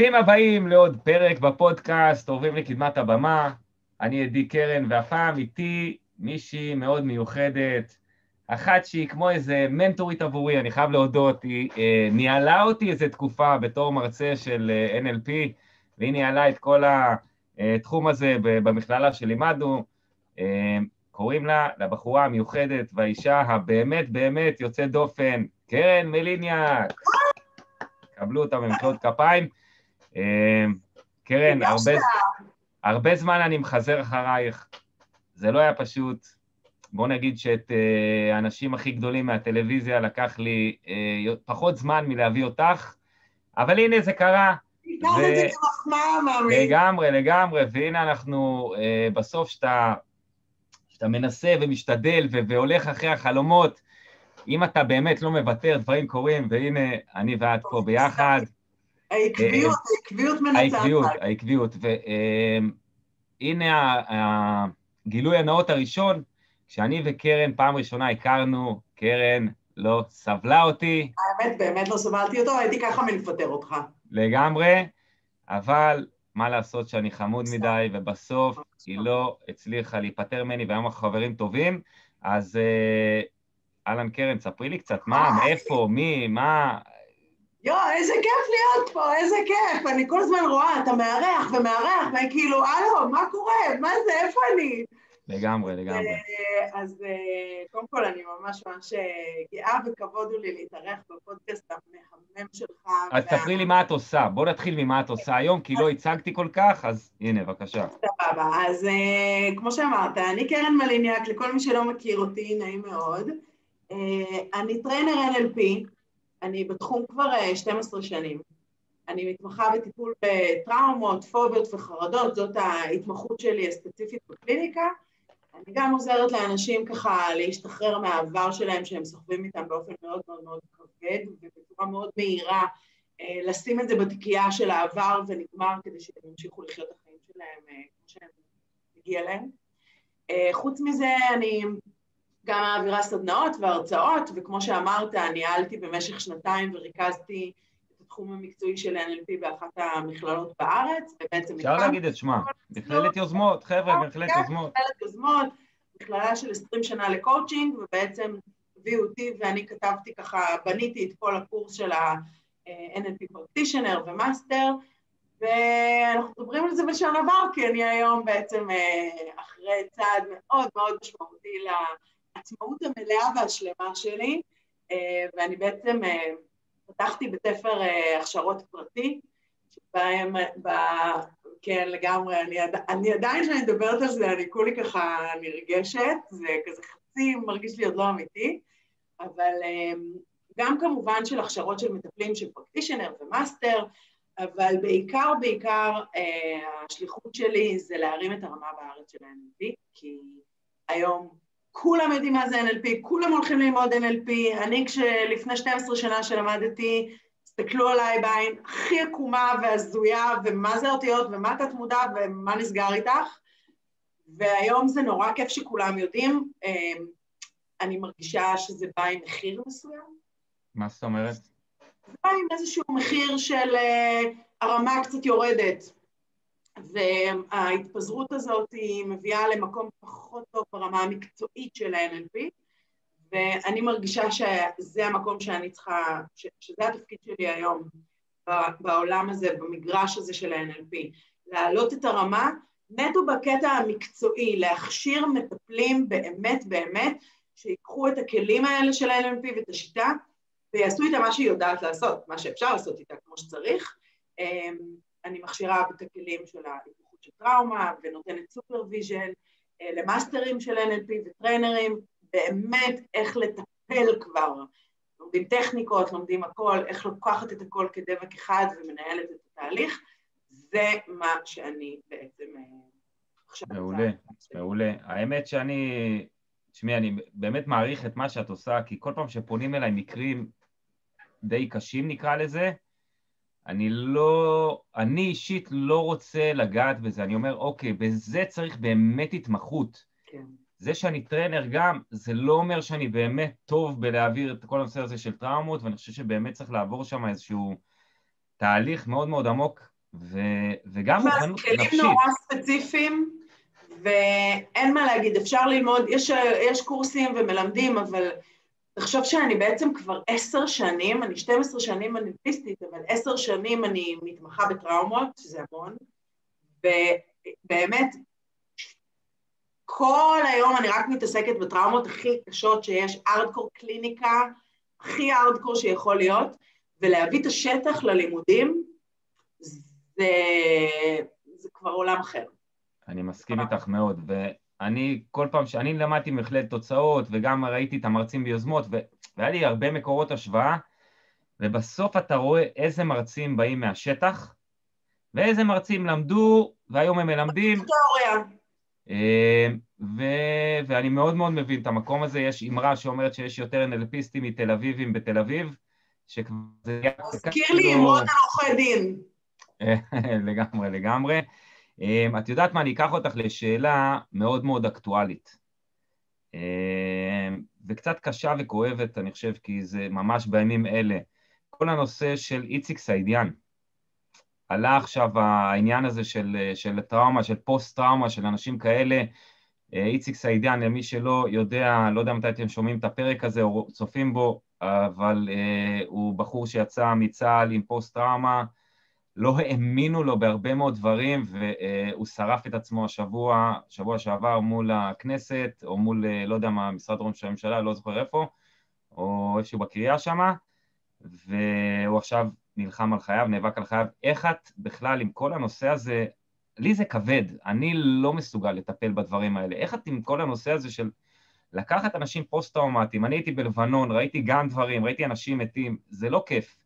ברוכים הבאים לעוד פרק בפודקאסט, עוברים לקדמת הבמה. אני עדי קרן, והפעם איתי מישהי מאוד מיוחדת, אחת שהיא כמו איזה מנטורית עבורי, אני חייב להודות, היא אה, ניהלה אותי איזה תקופה בתור מרצה של אה, NLP, והיא ניהלה את כל התחום הזה במכללה שלימדנו. אה, קוראים לה, לבחורה המיוחדת והאישה הבאמת באמת יוצאת דופן, קרן מליניאק. קבלו אותה במחיאות כפיים. אה, קרן, הרבה, הרבה זמן אני מחזר אחרייך, זה לא היה פשוט. בוא נגיד שאת אה, האנשים הכי גדולים מהטלוויזיה לקח לי אה, פחות זמן מלהביא אותך, אבל הנה זה קרה. תיקח את זה כמחמאה, מאמין. לגמרי, לגמרי, והנה אנחנו בסוף שאתה, שאתה מנסה ומשתדל והולך אחרי החלומות, אם אתה באמת לא מוותר, דברים קורים, והנה אני ואת פה ביחד. העקביות, העקביות מנצחת. העקביות, העקביות, והנה הגילוי הנאות הראשון, כשאני וקרן פעם ראשונה הכרנו, קרן לא סבלה אותי. האמת, באמת לא סבלתי אותו, הייתי ככה מלפטר אותך. לגמרי, אבל מה לעשות שאני חמוד מדי, ובסוף היא לא הצליחה להיפטר ממני, והיום אנחנו חברים טובים, אז אהלן קרן, ספרי לי קצת, מה, מאיפה, מי, מה... יואו, איזה כיף להיות פה, איזה כיף. אני כל הזמן רואה, אתה מארח ומארח, ואני כאילו, הלו, מה קורה? מה זה, איפה אני? לגמרי, לגמרי. אז קודם כל, אני ממש ממש גאה וכבוד הוא לי להתארח בפודקאסט המהמם שלך. אז תספרי לי מה את עושה. בוא נתחיל ממה את עושה היום, כי לא הצגתי כל כך, אז הנה, בבקשה. סבבה. אז כמו שאמרת, אני קרן מליניאק, לכל מי שלא מכיר אותי, נעים מאוד. אני trainer NLP, אני בתחום כבר 12 שנים. אני מתמחה בטיפול בטראומות, פוביות וחרדות, זאת ההתמחות שלי הספציפית בקליניקה. אני גם עוזרת לאנשים ככה להשתחרר מהעבר שלהם שהם סוחבים איתם באופן מאוד מאוד מאוד כבד ובצורה מאוד מהירה, לשים את זה בתיקייה של העבר ונגמר כדי שהם ימשיכו לחיות את החיים שלהם כמו שהם מגיע להם. חוץ מזה, אני גם מעבירה סדנאות והרצאות, וכמו שאמרת, ניהלתי במשך שנתיים וריכזתי את התחום המקצועי של NLP באחת המכללות בארץ, ובעצם... אפשר להגיד את שמה, מכללת יוזמות, חבר'ה, מכללת יוזמות. מכללת יוזמות, מכללה של 20 שנה לקואוצ'ינג, ובעצם הביאו אותי ואני כתבתי ככה, בניתי את כל הקורס של ה-NLP practitioner ו master, ואנחנו מדברים על זה בלשון עבר, כי אני היום בעצם אחרי צעד מאוד מאוד משמעותי. העצמאות המלאה והשלמה שלי, ואני בעצם פתחתי בית ספר הכשרות פרטי, שבהם, כן לגמרי, אני, אני עדיין כשאני מדברת על זה, אני כולי ככה נרגשת, זה כזה חצי מרגיש לי עוד לא אמיתי, אבל גם כמובן של הכשרות של מטפלים של practitioner ו master, אבל בעיקר, בעיקר השליחות שלי זה להרים את הרמה בארץ של ה-NLP, כי היום כולם יודעים מה זה NLP, כולם הולכים ללמוד NLP, אני כשלפני 12 שנה שלמדתי, הסתכלו עליי בעין הכי עקומה והזויה, ומה זה אותיות, ומה תת מודע, ומה נסגר איתך, והיום זה נורא כיף שכולם יודעים, אני מרגישה שזה בא עם מחיר מסוים. מה זאת אומרת? זה בא עם איזשהו מחיר של הרמה קצת יורדת. וההתפזרות הזאת היא מביאה למקום פחות טוב ברמה המקצועית של ה-NLP, ואני מרגישה שזה המקום שאני צריכה, שזה התפקיד שלי היום בעולם הזה, במגרש הזה של ה-NLP, להעלות את הרמה נטו בקטע המקצועי, להכשיר מטפלים באמת באמת, שיקחו את הכלים האלה של ה-NLP ואת השיטה, ויעשו איתה מה שהיא יודעת לעשות, מה שאפשר לעשות איתה כמו שצריך. אני מכשירה את הכלים של ההתמחות של טראומה ונותנת supervision ל master ים של NLP ו trainer ים, באמת איך לטפל כבר. לומדים טכניקות, לומדים הכל, איך לוקחת את הכל כדבק אחד ומנהלת את התהליך, זה מה שאני בעצם עכשיו... מעולה, מעולה. האמת שאני, תשמעי, אני באמת מעריך את מה שאת עושה, כי כל פעם שפונים אליי מקרים די קשים נקרא לזה, אני לא, אני אישית לא רוצה לגעת בזה, אני אומר, אוקיי, בזה צריך באמת התמחות. כן. זה שאני טרנר גם, זה לא אומר שאני באמת טוב בלהעביר את כל הנושא הזה של טראומות, ואני חושב שבאמת צריך לעבור שם איזשהו תהליך מאוד מאוד עמוק ו, וגם מוכנות נפשית. כלים נורא ספציפיים, ואין מה להגיד, אפשר ללמוד, יש, יש קורסים ומלמדים, אבל תחשוב שאני בעצם כבר עשר שנים, אני 12 שנים מניפיסטית, אבל עשר שנים אני מתמחה בטראומות, שזה המון, ובאמת, כל היום אני רק מתעסקת בטראומות הכי קשות שיש, ארדקור קליניקה, הכי ארדקור שיכול להיות, ולהביא את השטח ללימודים, זה, זה כבר עולם אחר. אני מסכים איתך מאוד, ואני כל פעם, שאני למדתי מכללת תוצאות, וגם ראיתי את המרצים ביוזמות, ו... והיה לי הרבה מקורות השוואה, ובסוף אתה רואה איזה מרצים באים מהשטח, ואיזה מרצים למדו, והיום הם מלמדים. אה, ו... ואני מאוד מאוד מבין את המקום הזה, יש אמרה שאומרת שיש יותר נלפיסטים מתל אביבים בתל אביב, שכבר זה... מזכיר לי אמרות על עורכי דין. לגמרי, לגמרי. אמ, את יודעת מה, אני אקח אותך לשאלה מאוד מאוד אקטואלית. אמ, וקצת קשה וכואבת, אני חושב, כי זה ממש בימים אלה. כל הנושא של איציק סעידיאן. עלה עכשיו העניין הזה של, של טראומה, של פוסט-טראומה, של אנשים כאלה. אה, איציק סעידיאן, למי שלא יודע, לא יודע מתי אתם שומעים את הפרק הזה או צופים בו, אבל uh, הוא בחור שיצא מצה"ל עם פוסט-טראומה, לא האמינו לו בהרבה מאוד דברים, והוא שרף את עצמו השבוע, שבוע שעבר מול הכנסת, או מול, לא יודע מה, משרד ראש הממשלה, לא זוכר איפה, או איפשהו בקריאה שמה, והוא עכשיו נלחם על חייו, נאבק על חייו. איך את בכלל עם כל הנושא הזה, לי זה כבד, אני לא מסוגל לטפל בדברים האלה. איך את עם כל הנושא הזה של לקחת אנשים פוסט-טראומטיים, אני הייתי בלבנון, ראיתי גם דברים, ראיתי אנשים מתים, זה לא כיף.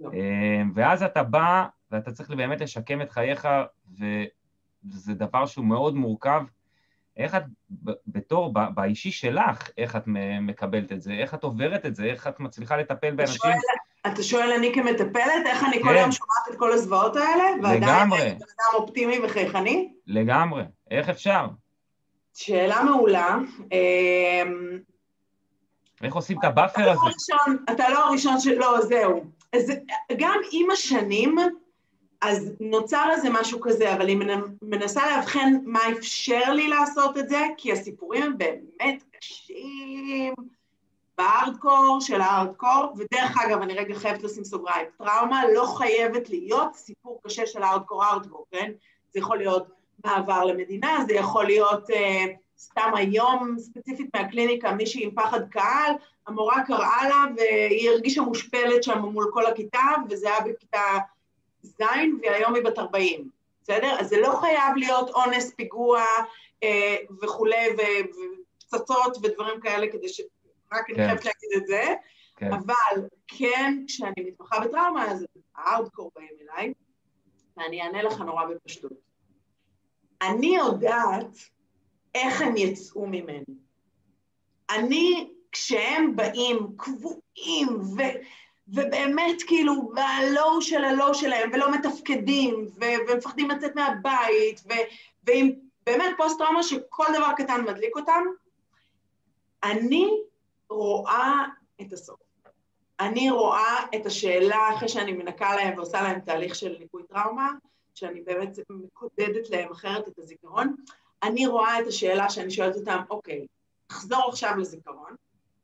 לא. אה, ואז אתה בא ואתה צריך באמת לשקם את חייך, וזה דבר שהוא מאוד מורכב. איך את, בתור, באישי שלך, איך את מקבלת את זה? איך את עוברת את זה? איך את מצליחה לטפל באנשים? שואל, אתה שואל אני כמטפלת, איך אני כן. כל היום שומעת את כל הזוועות האלה? לגמרי. ועדיין אני אדם אופטימי וחייכני? לגמרי. איך אפשר? שאלה מעולה. אמ, איך עושים את ה buffer לא הזה? אתה לא הראשון של... לא, זהו. גם עם השנים, אז נוצר איזה משהו כזה, אבל אני מנסה לאבחן מה אפשר לי לעשות את זה, כי הסיפורים הם באמת קשים בארדקור של הארדקור, ודרך אגב, אני רגע חייבת לשים סוגריים, טראומה לא חייבת להיות סיפור קשה של ה hardcore hardcore, כן? זה יכול להיות מעבר למדינה, זה יכול להיות אה, סתם היום, ספציפית מהקליניקה, מישהי עם פחד קהל, המורה קראה לה והיא הרגישה מושפלת שם מול כל הכיתה, וזה היה בכיתה... ז' והיום היא בת 40, בסדר? אז זה לא חייב להיות אונס, פיגוע אה, וכולי, ופצצות ודברים כאלה, כדי ש... רק כן. אני חייבת להגיד את זה, כן. אבל כן, כשאני מתמחה בטראומה, אז הארדקור באים אליי, ואני אענה לך נורא בפשטות. אני יודעת איך הם יצאו ממני. אני, כשהם באים קבועים ו... ובאמת כאילו בלואו של הלואו שלהם, ולא מתפקדים, ו- ומפחדים לצאת מהבית, ו- ועם באמת פוסט-טראומה שכל דבר קטן מדליק אותם, אני רואה את הסוף. אני רואה את השאלה אחרי שאני מנקה להם ועושה להם תהליך של ניקוי טראומה, שאני באמת מקודדת להם אחרת את הזיכרון, אני רואה את השאלה שאני שואלת אותם, אוקיי, תחזור עכשיו לזיכרון,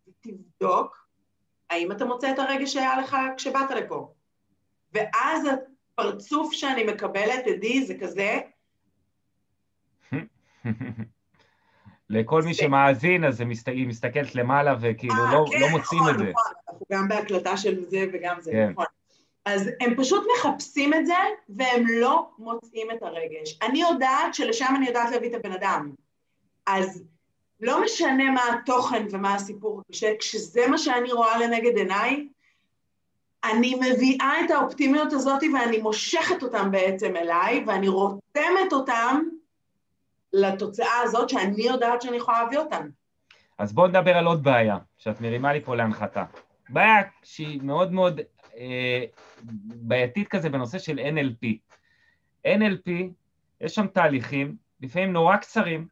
ותבדוק האם אתה מוצא את הרגש שהיה לך כשבאת לפה? ואז הפרצוף שאני מקבלת, עדי, זה כזה... לכל מי שמאזין, אז היא מסתכלת למעלה וכאילו אה, לא, כן, לא מוצאים נכון, את זה. נכון, אנחנו גם בהקלטה של זה וגם זה, כן. נכון. אז הם פשוט מחפשים את זה, והם לא מוצאים את הרגש. אני יודעת שלשם אני יודעת להביא את הבן אדם. אז לא משנה מה התוכן ומה הסיפור, כשזה מה שאני רואה לנגד עיניי, אני מביאה את האופטימיות הזאת ואני מושכת אותם בעצם אליי, ואני רותמת אותם לתוצאה הזאת שאני יודעת שאני יכולה להביא אותם. אז בואו נדבר על עוד בעיה, שאת מרימה לי פה להנחתה. בעיה שהיא מאוד מאוד אה, בעייתית כזה בנושא של NLP. NLP, יש שם תהליכים, לפעמים נורא קצרים,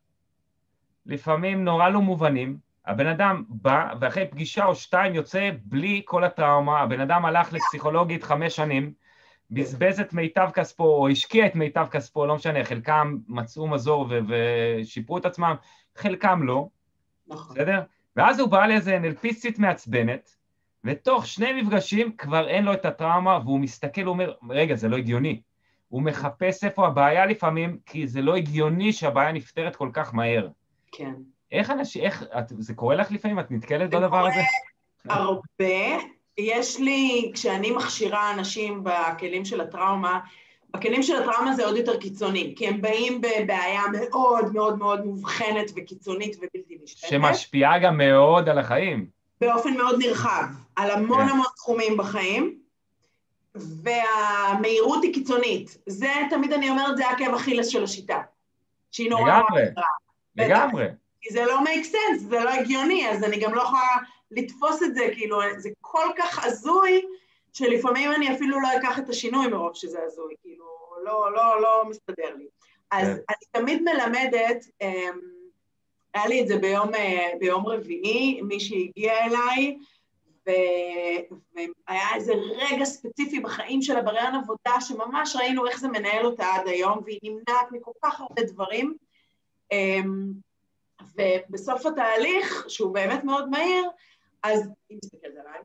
לפעמים נורא לא מובנים, הבן אדם בא ואחרי פגישה או שתיים יוצא בלי כל הטראומה, הבן אדם הלך לפסיכולוגית חמש שנים בזבז את מיטב כספו, או השקיע את מיטב כספו, לא משנה, חלקם מצאו מזור ו- ושיפרו את עצמם, חלקם לא, נכון. בסדר? ואז הוא בא לאיזה נלפיסטית מעצבנת, ותוך שני מפגשים כבר אין לו את הטראומה, והוא מסתכל, הוא אומר, רגע, זה לא הגיוני. הוא מחפש איפה הבעיה לפעמים, כי זה לא הגיוני שהבעיה נפתרת כל כך מהר. כן. איך אנשים, איך, את, זה קורה לך לפעמים? את נתקלת זה בדבר קורה הזה? הרבה. יש לי, כשאני מכשירה אנשים בכלים של הטראומה, בכלים של הטראומה זה עוד יותר קיצוני, כי הם באים בבעיה מאוד מאוד מאוד מובחנת וקיצונית ובלתי נשלטת. שמשפיעה גם מאוד על החיים. באופן מאוד נרחב, על המון כן. המון תחומים בחיים, והמהירות היא קיצונית. זה, תמיד אני אומרת, זה עקב אכילס של השיטה. שהיא נורא נורא לגמרי. כי זה לא make sense, זה לא הגיוני, אז אני גם לא יכולה לתפוס את זה, כאילו, זה כל כך הזוי, שלפעמים אני אפילו לא אקח את השינוי מרוב שזה הזוי, כאילו, לא, לא, לא מסתדר לי. אז כן. אני תמיד מלמדת, אמ, היה לי את זה ביום, אה, ביום רביעי, מישהי הגיעה אליי, ו- והיה איזה רגע ספציפי בחיים שלה ברעיון עבודה, שממש ראינו איך זה מנהל אותה עד היום, והיא נמנעת מכל כך הרבה דברים. אמ, ובסוף התהליך, שהוא באמת מאוד מהיר, אז היא מסתכלת עליי.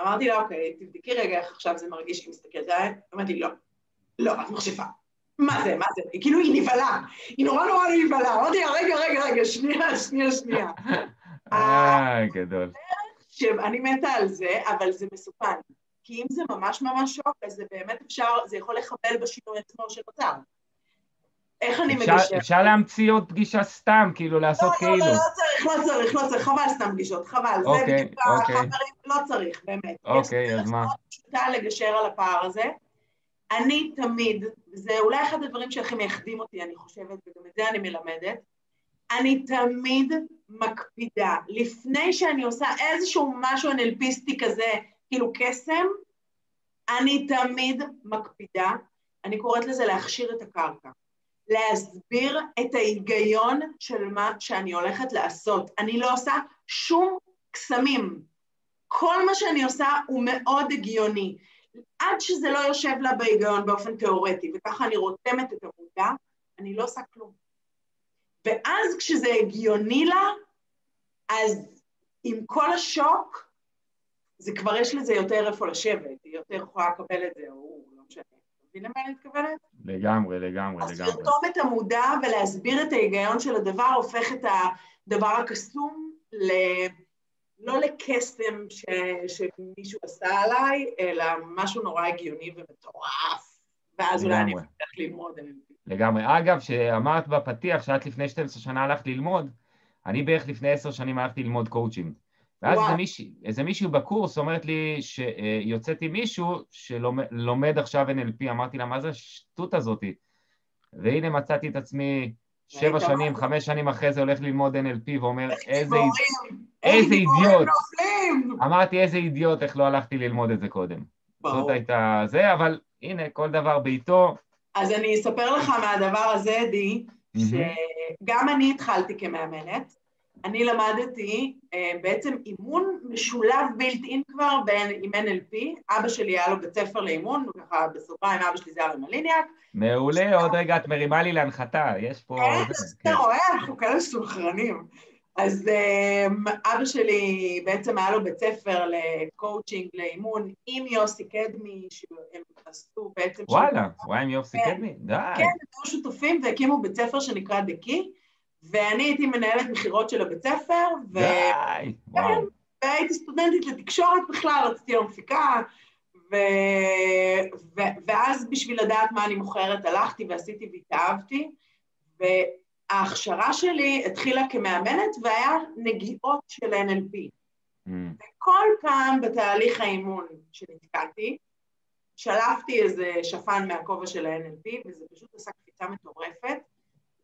אמרתי לה, אוקיי, תבדקי רגע איך עכשיו זה מרגיש שהיא מסתכלת עליי. אמרתי, לא, לא, את מכשפה. מה זה, מה זה? כאילו, היא נבהלה. היא נורא נורא נבהלה. אמרתי לה, רגע, רגע, רגע, שנייה, שנייה, שנייה. אה, גדול. שאני מתה על זה, אבל זה מסוכן. כי אם זה ממש ממש שוק, אז זה באמת אפשר, זה יכול לחבל בשינוי עצמו שנוצר. איך אני אפשר- מגשרת? אפשר להמציא עוד פגישה סתם, כאילו, לעשות לא, כאילו. לא, לא, לא צריך, לא צריך, לא צריך, חבל סתם פגישות, חבל. זה אוקיי, בדיוק אוקיי. החברים, לא צריך, באמת. אוקיי, יש אז דרך מה? מאוד פשוטה לגשר על הפער הזה. אני תמיד, זה אולי אחד הדברים שהכי מייחדים אותי, אני חושבת, וגם את זה אני מלמדת, אני תמיד מקפידה, לפני שאני עושה איזשהו משהו אנלפיסטי כזה, כאילו קסם, אני תמיד מקפידה, אני קוראת לזה להכשיר את הקרקע. להסביר את ההיגיון של מה שאני הולכת לעשות. אני לא עושה שום קסמים. כל מה שאני עושה הוא מאוד הגיוני. עד שזה לא יושב לה בהיגיון באופן תיאורטי, וככה אני רותמת את המודע, אני לא עושה כלום. ואז כשזה הגיוני לה, אז עם כל השוק, זה כבר יש לזה יותר איפה לשבת, היא יותר יכולה לקבל את זה, או לא משנה. מבין למה אני מתכוונת? לגמרי, לגמרי, אז לגמרי. לרתום את המודע ולהסביר את ההיגיון של הדבר הופך את הדבר הקסום ל... לא לקסם ש... שמישהו עשה עליי, אלא משהו נורא הגיוני ומטורף. ואז אולי אני לגמרי. אצטרך ללמוד. לגמרי. אגב, שאמרת בפתיח שאת לפני 12 שנה הלכת ללמוד, אני בערך לפני 10 שנים הלכתי ללמוד קואוצ'ינג. ואז. איזה מישהי, איזה מישהו בקורס אומרת לי שיוצאת עם מישהו שלומד עכשיו NLP, אמרתי לה, מה זה השטות הזאתי? והנה מצאתי את עצמי שבע שנים? חמש שנים אחרי זה הולך ללמוד NLP ואומר, איזה, אידיוט. אמרתי, איזה אידיוט, איך לא הלכתי ללמוד את זה קודם. זאת. הייתה זה, אבל הנה, כל דבר בעיתו. אז אני אספר לך מהדבר הזה, די. שגם אני התחלתי כמאמנת. אני למדתי אה, בעצם אימון משולב בילט אין כבר בין, עם NLP. אבא שלי היה לו בית ספר לאימון, ככה בסוגריים, אבא שלי זה ארי מליניאק. מעולה, עוד רגע את מרימה לי להנחתה, יש פה... כן, זה, אתה רואה, אנחנו כאלה סונכרנים. אז um, אבא שלי בעצם היה לו בית ספר לקואוצ'ינג, לאימון, עם יוסי קדמי, שהם עשו בעצם... וואלה, וואי, עם יופי כן. קדמי, די. כן, הם היו שותפים והקימו בית ספר שנקרא דקי, ואני הייתי מנהלת מכירות של הבית ספר, ו... די, וואו. והייתי סטודנטית לתקשורת בכלל, רציתי להיות מפיקה, ו... ו... ואז בשביל לדעת מה אני מוכרת הלכתי ועשיתי והתאהבתי, וההכשרה שלי התחילה כמאמנת והיה נגיעות של NLP. אמ, וכל פעם בתהליך האימון שנתקעתי, שלפתי איזה שפן מהכובע של ה-NLP, וזה פשוט עשה קפיצה מטורפת.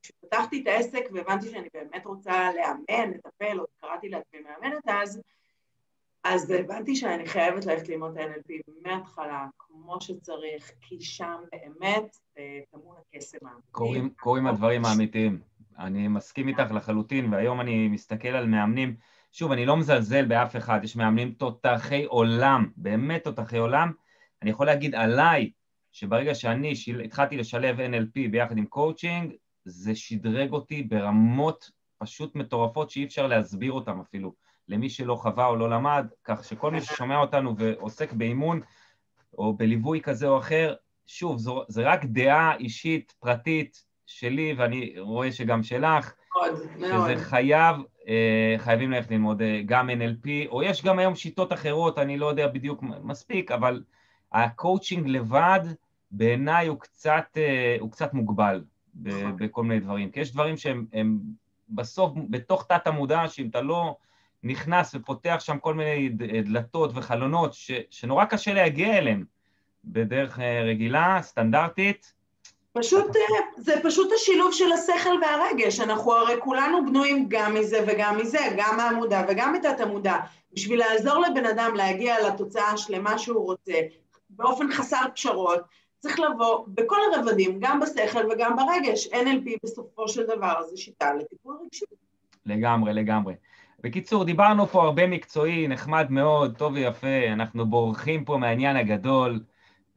כשפתחתי את העסק והבנתי שאני באמת רוצה לאמן, לטפל, עוד קראתי לעצמי מאמנת אז, אז הבנתי שאני חייבת ללכת ללמוד את ה-NLP מההתחלה, כמו שצריך, כי שם באמת אה, טמון הקסם האמיתי. קורים, הדברים האמיתיים. אני מסכים איתך לחלוטין, והיום אני מסתכל על מאמנים, שוב, אני לא מזלזל באף אחד, יש מאמנים תותחי עולם, באמת תותחי עולם. אני יכול להגיד עליי, שברגע שאני. התחלתי לשלב NLP ביחד עם קואוצ'ינג, זה שדרג אותי ברמות פשוט מטורפות שאי אפשר להסביר אותן אפילו, למי שלא חווה או לא למד, כך שכל מי ששומע אותנו ועוסק באימון או בליווי כזה או אחר, שוב, זו, זה רק דעה אישית, פרטית, שלי, ואני רואה שגם שלך, מאוד, מאוד. שזה חייב, אה, חייבים ללכת ללמוד אה, גם NLP, או יש גם היום שיטות אחרות, אני לא יודע בדיוק מספיק, אבל הקואוצ'ינג לבד, בעיניי הוא קצת, אה, הוא קצת מוגבל. בכל מיני דברים, כי יש דברים שהם בסוף, בתוך תת המודע, שאם אתה לא נכנס ופותח שם כל מיני דלתות וחלונות, ש, שנורא קשה להגיע אליהם בדרך רגילה, סטנדרטית, פשוט, אה, זה פשוט השילוב של השכל והרגש, אנחנו הרי כולנו בנויים גם מזה וגם מזה, גם מהמודע וגם מתת המודע. בשביל לעזור לבן אדם להגיע לתוצאה השלמה שהוא רוצה, באופן חסר פשרות, צריך לבוא בכל הרבדים, גם בשכל וגם ברגש. NLP בסופו של דבר זה שיטה לטיפול רגשי. לגמרי, לגמרי. בקיצור, דיברנו פה הרבה מקצועי, נחמד מאוד, טוב ויפה, אנחנו בורחים פה מהעניין הגדול,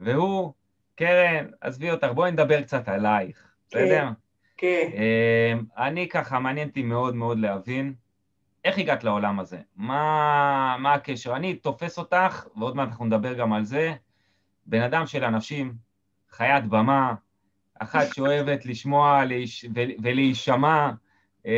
והוא קרן, עזבי אותך, בואי נדבר קצת עלייך, בסדר? כן. אמ, אני ככה, מעניין אותי מאוד מאוד להבין איך הגעת לעולם הזה? מה, מה הקשר? אני תופס אותך, ועוד מעט אנחנו נדבר גם על זה, בן אדם של אנשים, חיית במה, אחת שאוהבת לשמוע ולהישמע, אמ,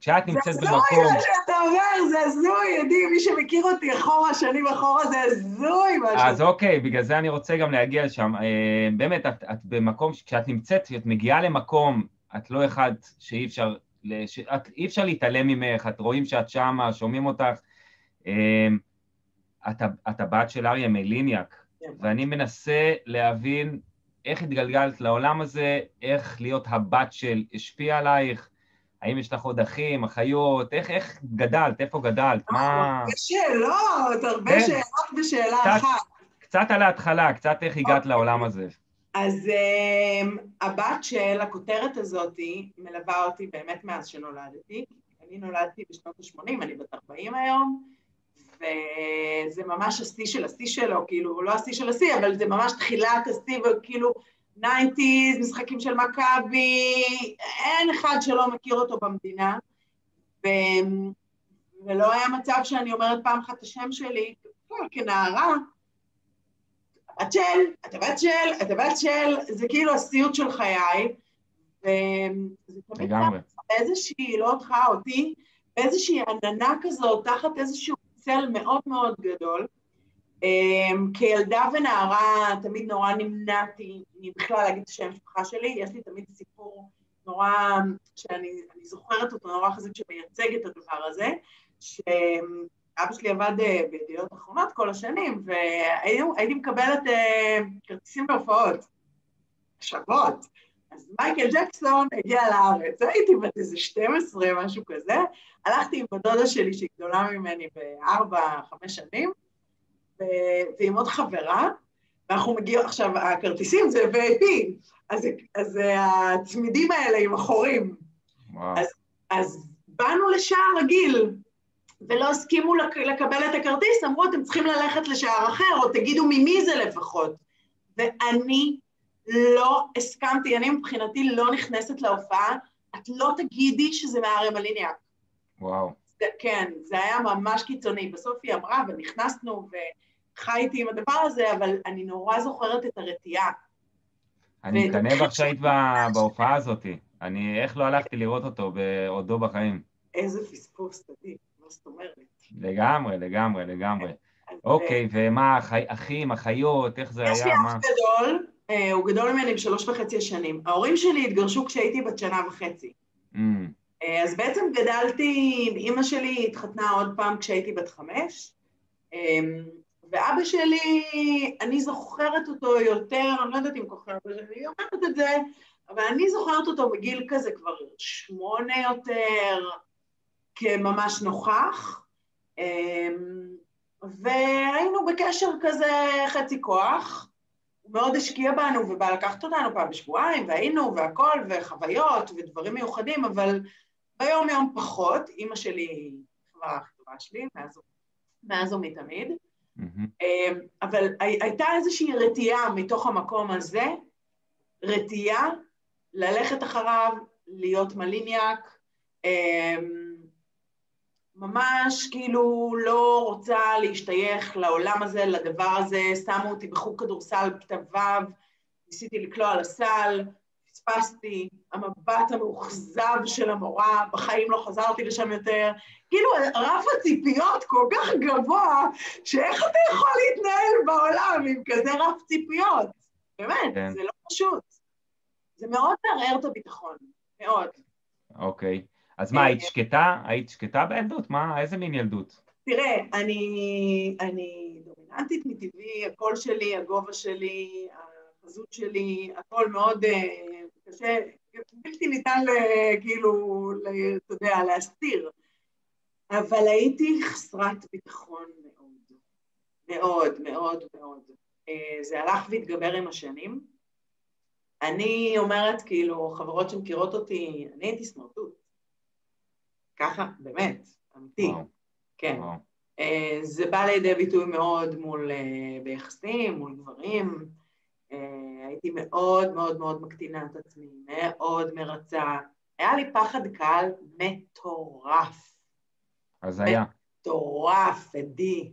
כשאת נמצאת במקום... זה הזוי מה שאתה אומר, זה הזוי, ידי, מי שמכיר אותי אחורה, שנים אחורה, זה הזוי מה שאתה... אז אוקיי, בגלל זה אני רוצה גם להגיע לשם. אמ, באמת, את, את במקום, כשאת נמצאת, כשאת מגיעה למקום, את לא אחד שאי אפשר, לש... את, אי אפשר להתעלם ממך, את רואים שאת שמה, שומעים אותך. אמ, את, את הבת של אריה מליניאק. ואני מנסה להבין איך התגלגלת לעולם הזה, איך להיות הבת של השפיע עלייך, האם יש לך עוד אחים, אחיות? איך, איך גדלת? איפה גדלת? מה... הרבה שאלות, הרבה כן. שאלות בשאלה קצת, אחת. קצת על ההתחלה, קצת איך הגעת okay. לעולם הזה. אז um, הבת של הכותרת הזאת מלווה אותי באמת מאז שנולדתי. אני נולדתי בשנות ה-80, אני בת 40 היום, וזה ממש השיא של השיא שלו, כאילו, לא השיא של השיא, אבל זה ממש תחילת השיא, וכאילו, 90's, משחקים של מכבי, אין אחד שלא מכיר אותו במדינה. ו... ולא היה מצב שאני אומרת פעם אחת את השם שלי, כנערה, הבת של, אתה בת של, אתה בת של, זה כאילו הסיוט של חיי. וזה תמיד באיזושהי, לא אותך, אותי, באיזושהי עננה כזאת, תחת איזשהו צל מאוד מאוד גדול. Um, כילדה ונערה תמיד נורא נמנעתי מבכלל להגיד את השם המשפחה שלי, יש לי תמיד סיפור נורא, שאני זוכרת אותו נורא חזק שמייצג את הדבר הזה, שאבא שלי עבד אה, בידיעות אחרונות כל השנים, והייתי מקבלת uh, כרטיסים להופעות, שוות. אז מייקל ג'קסון הגיע לארץ, הייתי בת איזה 12, משהו כזה, הלכתי עם הדודה שלי שהיא גדולה ממני בארבע, חמש שנים, ועם עוד חברה, ואנחנו מגיעים, עכשיו, הכרטיסים זה VIP, אז, אז הצמידים האלה עם החורים. אז, אז באנו לשער רגיל, ולא הסכימו לקבל את הכרטיס, אמרו, אתם צריכים ללכת לשער אחר, או תגידו ממי זה לפחות. ואני לא הסכמתי, אני מבחינתי לא נכנסת להופעה, את לא תגידי שזה מהרם הליניאק. וואו. זה, כן, זה היה ממש קיצוני. בסוף היא אמרה, ונכנסנו, ו... חייתי עם הדבר הזה, אבל אני נורא זוכרת את הרתיעה. אני מקנא בך שהיית בהופעה הזאת. אני, איך לא הלכתי לראות אותו בעודו בחיים? איזה פספוס, תדעי, מה זאת אומרת? לגמרי, לגמרי, לגמרי. אוקיי, ומה, אחים, אחיות, איך זה היה? יש לי אח גדול, אה, הוא גדול ממני בשלוש וחצי שנים. ההורים שלי התגרשו כשהייתי בת שנה וחצי. Mm. אה, אז בעצם גדלתי, אימא שלי התחתנה עוד פעם כשהייתי בת חמש. אמ, ואבא שלי, אני זוכרת אותו יותר, אני לא יודעת אם כוכב, אני אומרת את זה, אבל אני זוכרת אותו בגיל כזה כבר שמונה יותר, כממש נוכח, והיינו בקשר כזה חצי כוח, הוא מאוד השקיע בנו ובא לקחת אותנו פעם בשבועיים, והיינו והכל, וחוויות ודברים מיוחדים, אבל ביום יום פחות, אימא שלי הכי טובה שלי, מאז, מאז ומתמיד. אבל הייתה איזושהי רתיעה מתוך המקום הזה, רתיעה ללכת אחריו, להיות מליניאק, ממש כאילו לא רוצה להשתייך לעולם הזה, לדבר הזה, שמו אותי בחוג כדורסל בכיתה ו', ניסיתי לקלוע לסל, פספסתי, המבט המאוכזב של המורה, בחיים לא חזרתי לשם יותר. כאילו, רף הציפיות כל כך גבוה, שאיך אתה יכול להתנהל בעולם עם כזה רף ציפיות? באמת, כן. זה לא פשוט. זה מאוד מערער את הביטחון, מאוד. אוקיי. אז מה, היית שקטה? היית שקטה בילדות? מה, איזה מין ילדות? תראה, אני, אני דומיננטית מטבעי, הקול שלי, הגובה שלי, החזות שלי, הכל מאוד אה, קשה, בלתי ניתן כאילו, אתה יודע, להסתיר. אבל הייתי חסרת ביטחון מאוד, מאוד, מאוד, מאוד. אה, זה הלך והתגבר עם השנים. אני אומרת, כאילו, חברות שמכירות אותי, אני הייתי סמרטוט. ככה, באמת, אמיתי. וואו. כן. וואו. אה, זה בא לידי ביטוי מאוד מול, ביחסים, מול גברים. אה, הייתי מאוד מאוד מאוד מקטינה את עצמי, מאוד מרצה. היה לי פחד קהל מטורף. אז היה. מטורף, עדי,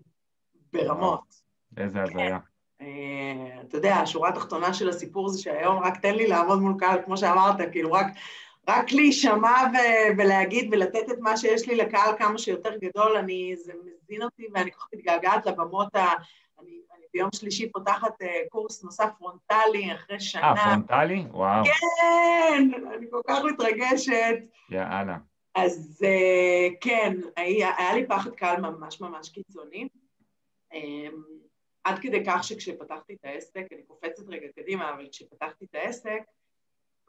ברמות. איזה הזיה. אה, אתה יודע, השורה התחתונה של הסיפור זה שהיום רק תן לי לעמוד מול קהל, כמו שאמרת, כאילו רק, רק להישמע ו- ולהגיד ולתת את מה שיש לי לקהל כמה שיותר גדול, אני, זה מזין אותי ואני כל כך מתגעגעת לבמות ה... אני ביום שלישי פותחת אה, קורס נוסף פרונטלי אחרי שנה. אה, פרונטלי? וואו. כן, אני כל כך מתרגשת. יאללה. אז אה, כן, היה, היה לי פחד קהל ממש ממש קיצוני. אמ, עד כדי כך שכשפתחתי את העסק, אני קופצת רגע קדימה, אבל כשפתחתי את העסק,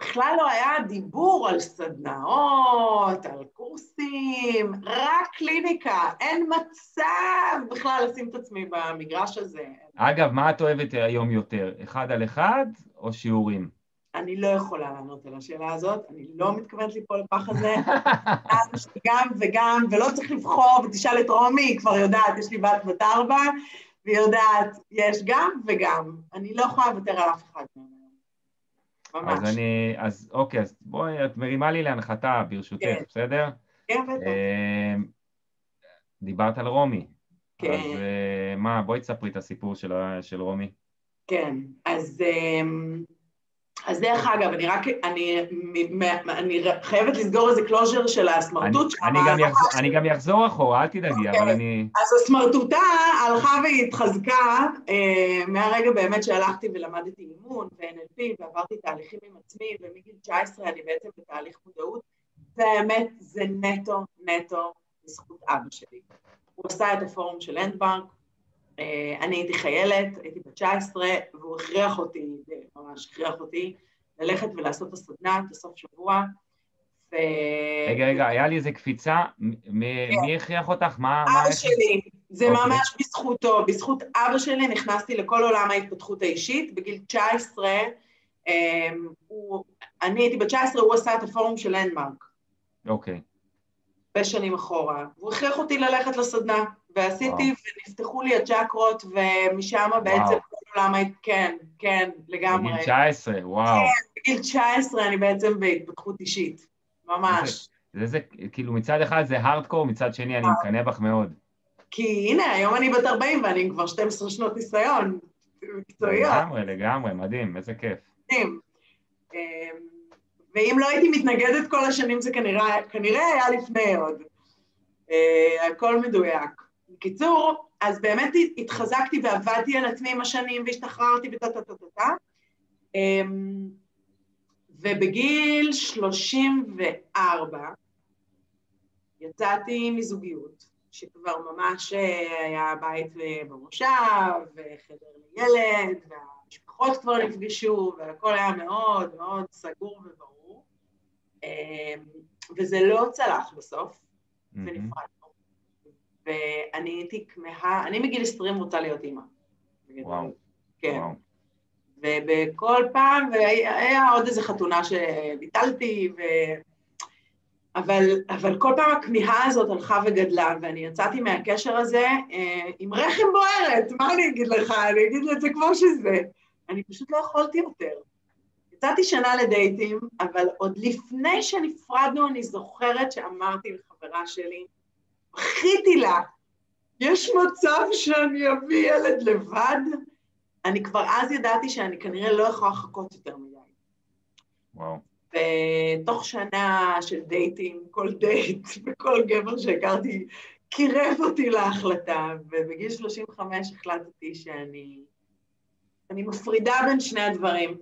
בכלל לא היה דיבור על סדנאות, על קורסים, רק קליניקה, אין מצב בכלל לשים את עצמי במגרש הזה. אגב, מה את אוהבת היום יותר, אחד על אחד או שיעורים? אני לא יכולה לענות על השאלה הזאת, אני לא מתכוונת ליפול לפח הזה. גם וגם, ולא צריך לבחור, ותשאל את רומי, היא כבר יודעת, יש לי בת בת ארבע, והיא יודעת, יש גם וגם. אני לא יכולה לוותר על אף אחד מהם. ממש. אז אני, אז אוקיי, אז בואי, את מרימה לי להנחתה ברשותך, כן. בסדר? כן, בטח. אמ, דיברת על רומי. כן. אז אה, מה, בואי תספרי את הסיפור של, של רומי. כן, אז... אמ, אז דרך אגב, אני רק, אני, אני חייבת לסגור איזה closure של הסמרטוט שלך. אני, אני, אני גם אחזור אחורה, אל תדאגי, okay. אבל אוקיי. אני... אז הסמרטוטה הלכה והתחזקה אה, מהרגע באמת שהלכתי ולמדתי אימון ו-NLP ועברתי תהליכים עם עצמי, ומגיל 19 אני בעצם בתהליך מודעות, והאמת זה נטו נטו בזכות אבא שלי. הוא עשה את הפורום של אנדבנק, אה, אני הייתי חיילת, הייתי בת 19, והוא הכריח אותי, ממש הכריח אותי, ללכת ולעשות את הסדנה, את הסוף שבוע. ו... רגע, רגע, היה לי איזה קפיצה, כן. מי הכריח אותך? מה... אבא מה שלי, זה אוקיי. ממש בזכותו, בזכות אבא שלי נכנסתי לכל עולם ההתפתחות האישית, בגיל 19, אמ, הוא, אני הייתי בת 19, הוא עשה את הפורום של לנדמרק. אוקיי. בשנים אחורה, והוא הכריח אותי ללכת לסדנה. ועשיתי, ונפתחו לי הצ'קרות, ומשם בעצם היית, כן, כן, לגמרי. בגיל 19, וואו. כן, בגיל 19 אני בעצם בהתפתחות אישית, ממש. זה, זה, כאילו מצד אחד זה הארדקור, מצד שני אני מקנא בך מאוד. כי הנה, היום אני בת 40 ואני עם כבר 12 שנות ניסיון מקצועיות. לגמרי, לגמרי, מדהים, איזה כיף. מדהים. אמ, ואם לא הייתי מתנגדת כל השנים זה כנראה, כנראה היה לפני עוד. אה, הכל מדויק. בקיצור, אז באמת התחזקתי ועבדתי על עצמי עם השנים והשתחררתי וטה טה טה טה טה. אמ, ובגיל 34 יצאתי מזוגיות, שכבר ממש אה, היה בית במושב, וחדר לילד, והמשפחות כבר נפגשו, והכל היה מאוד מאוד סגור וברור. אמ, וזה לא צלח בסוף, ונפרד. ואני הייתי כמהה, אני מגיל 20 רוצה להיות אימא. וואו. כן. וואו. ובכל פעם, והיה עוד איזו חתונה שביטלתי, ו... אבל, אבל כל פעם הכמיהה הזאת הלכה וגדלה, ואני יצאתי מהקשר הזה אה, עם רחם בוערת, מה אני אגיד לך? אני אגיד את זה כמו שזה. אני פשוט לא יכולתי יותר. יצאתי שנה לדייטים, אבל עוד לפני שנפרדנו, אני זוכרת שאמרתי לחברה שלי, בכיתי לה, יש מצב שאני אביא ילד לבד? אני כבר אז ידעתי שאני כנראה לא יכולה לחכות יותר מדי. וואו. ותוך שנה של דייטים, כל דייט וכל גבר שהכרתי קירב אותי להחלטה, ובגיל 35 החלטתי שאני אני מפרידה בין שני הדברים,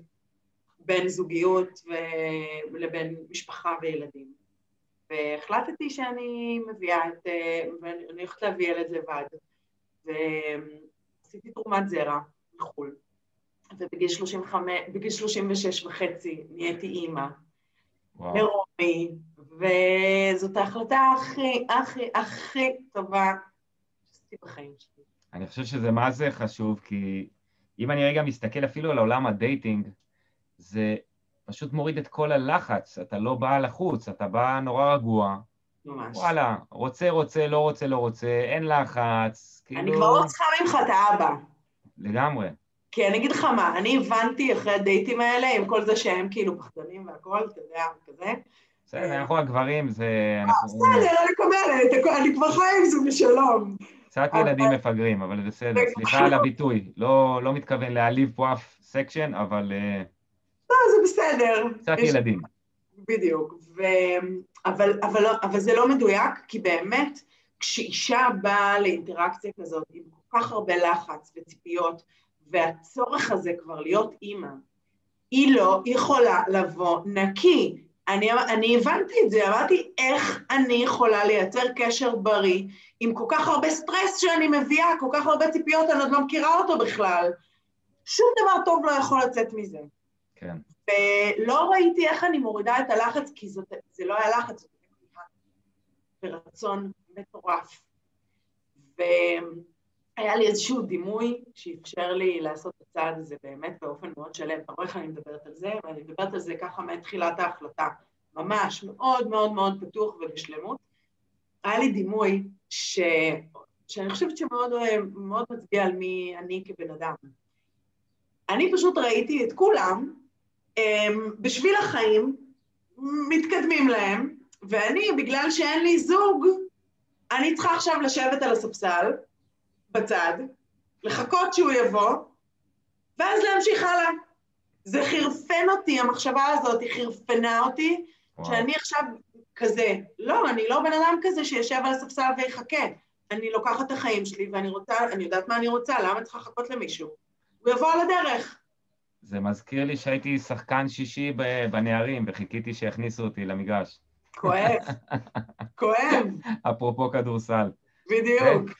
בין זוגיות ו... לבין משפחה וילדים. והחלטתי שאני מביאה את... ואני הולכת להביא ילד לבד. ועשיתי תרומת זרע מחו"ל. ובגיל 35, בגיל 36 וחצי נהייתי אימא. לרומי, וזאת ההחלטה הכי, הכי, הכי טובה שעשיתי בחיים שלי. אני חושב שזה מה זה חשוב, כי אם אני רגע מסתכל אפילו על עולם ה dating, זה פשוט מוריד את כל הלחץ, אתה לא בא לחוץ, אתה בא נורא רגוע. ממש. וואלה, רוצה, רוצה, לא רוצה, לא רוצה, אין לחץ, כאילו... אני כבר לא צריכה ממך את האבא. לגמרי. כי אני אגיד לך מה, אני הבנתי אחרי הדייטים האלה, עם כל זה שהם כאילו פחדנים והכל, אתה יודע, כזה. בסדר, אנחנו הגברים, זה... אה, בסדר, אני מקבלת, אני כבר חיה עם זה בשלום. קצת ילדים מפגרים, אבל בסדר. סליחה על הביטוי, לא, לא מתכוון להעליב פה אף סקשן, אבל... לא, זה בסדר. קצת ילדים. בדיוק. ו... אבל, אבל, אבל זה לא מדויק, כי באמת, כשאישה באה לאינטראקציה כזאת עם כל כך הרבה לחץ וציפיות, והצורך הזה כבר להיות אימא, היא לא יכולה לבוא נקי. אני, אני הבנתי את זה, אמרתי, איך אני יכולה לייצר קשר בריא עם כל כך הרבה סטרס שאני מביאה, כל כך הרבה ציפיות, אני עוד לא מכירה אותו בכלל. שום דבר טוב לא יכול לצאת מזה. כן. ולא ראיתי איך אני מורידה את הלחץ, כי זאת, זה לא היה לחץ, זאת הייתה ברצון מטורף. והיה לי איזשהו דימוי שאפשר לי לעשות את הצעד הזה באמת באופן מאוד שלם. אתה רואה איך אני מדברת על זה? ואני מדברת על זה ככה מתחילת ההחלטה. ממש מאוד מאוד מאוד פתוח ובשלמות. היה לי דימוי ש... שאני חושבת שמאוד מאוד מצביע על מי אני כבן אדם. אני פשוט ראיתי את כולם בשביל החיים, מתקדמים להם, ואני, בגלל שאין לי זוג, אני צריכה עכשיו לשבת על הספסל, בצד, לחכות שהוא יבוא, ואז להמשיך הלאה. זה חרפן אותי, המחשבה הזאת, היא חרפנה אותי, וואו. שאני עכשיו כזה, לא, אני לא בן אדם כזה שיושב על הספסל ויחכה. אני לוקחת את החיים שלי ואני רוצה, אני יודעת מה אני רוצה, למה אני צריכה לחכות למישהו? הוא יבוא על הדרך. זה מזכיר לי שהייתי שחקן שישי בנערים וחיכיתי שיכניסו אותי למגרש. כואב, כואב. אפרופו כדורסל. בדיוק.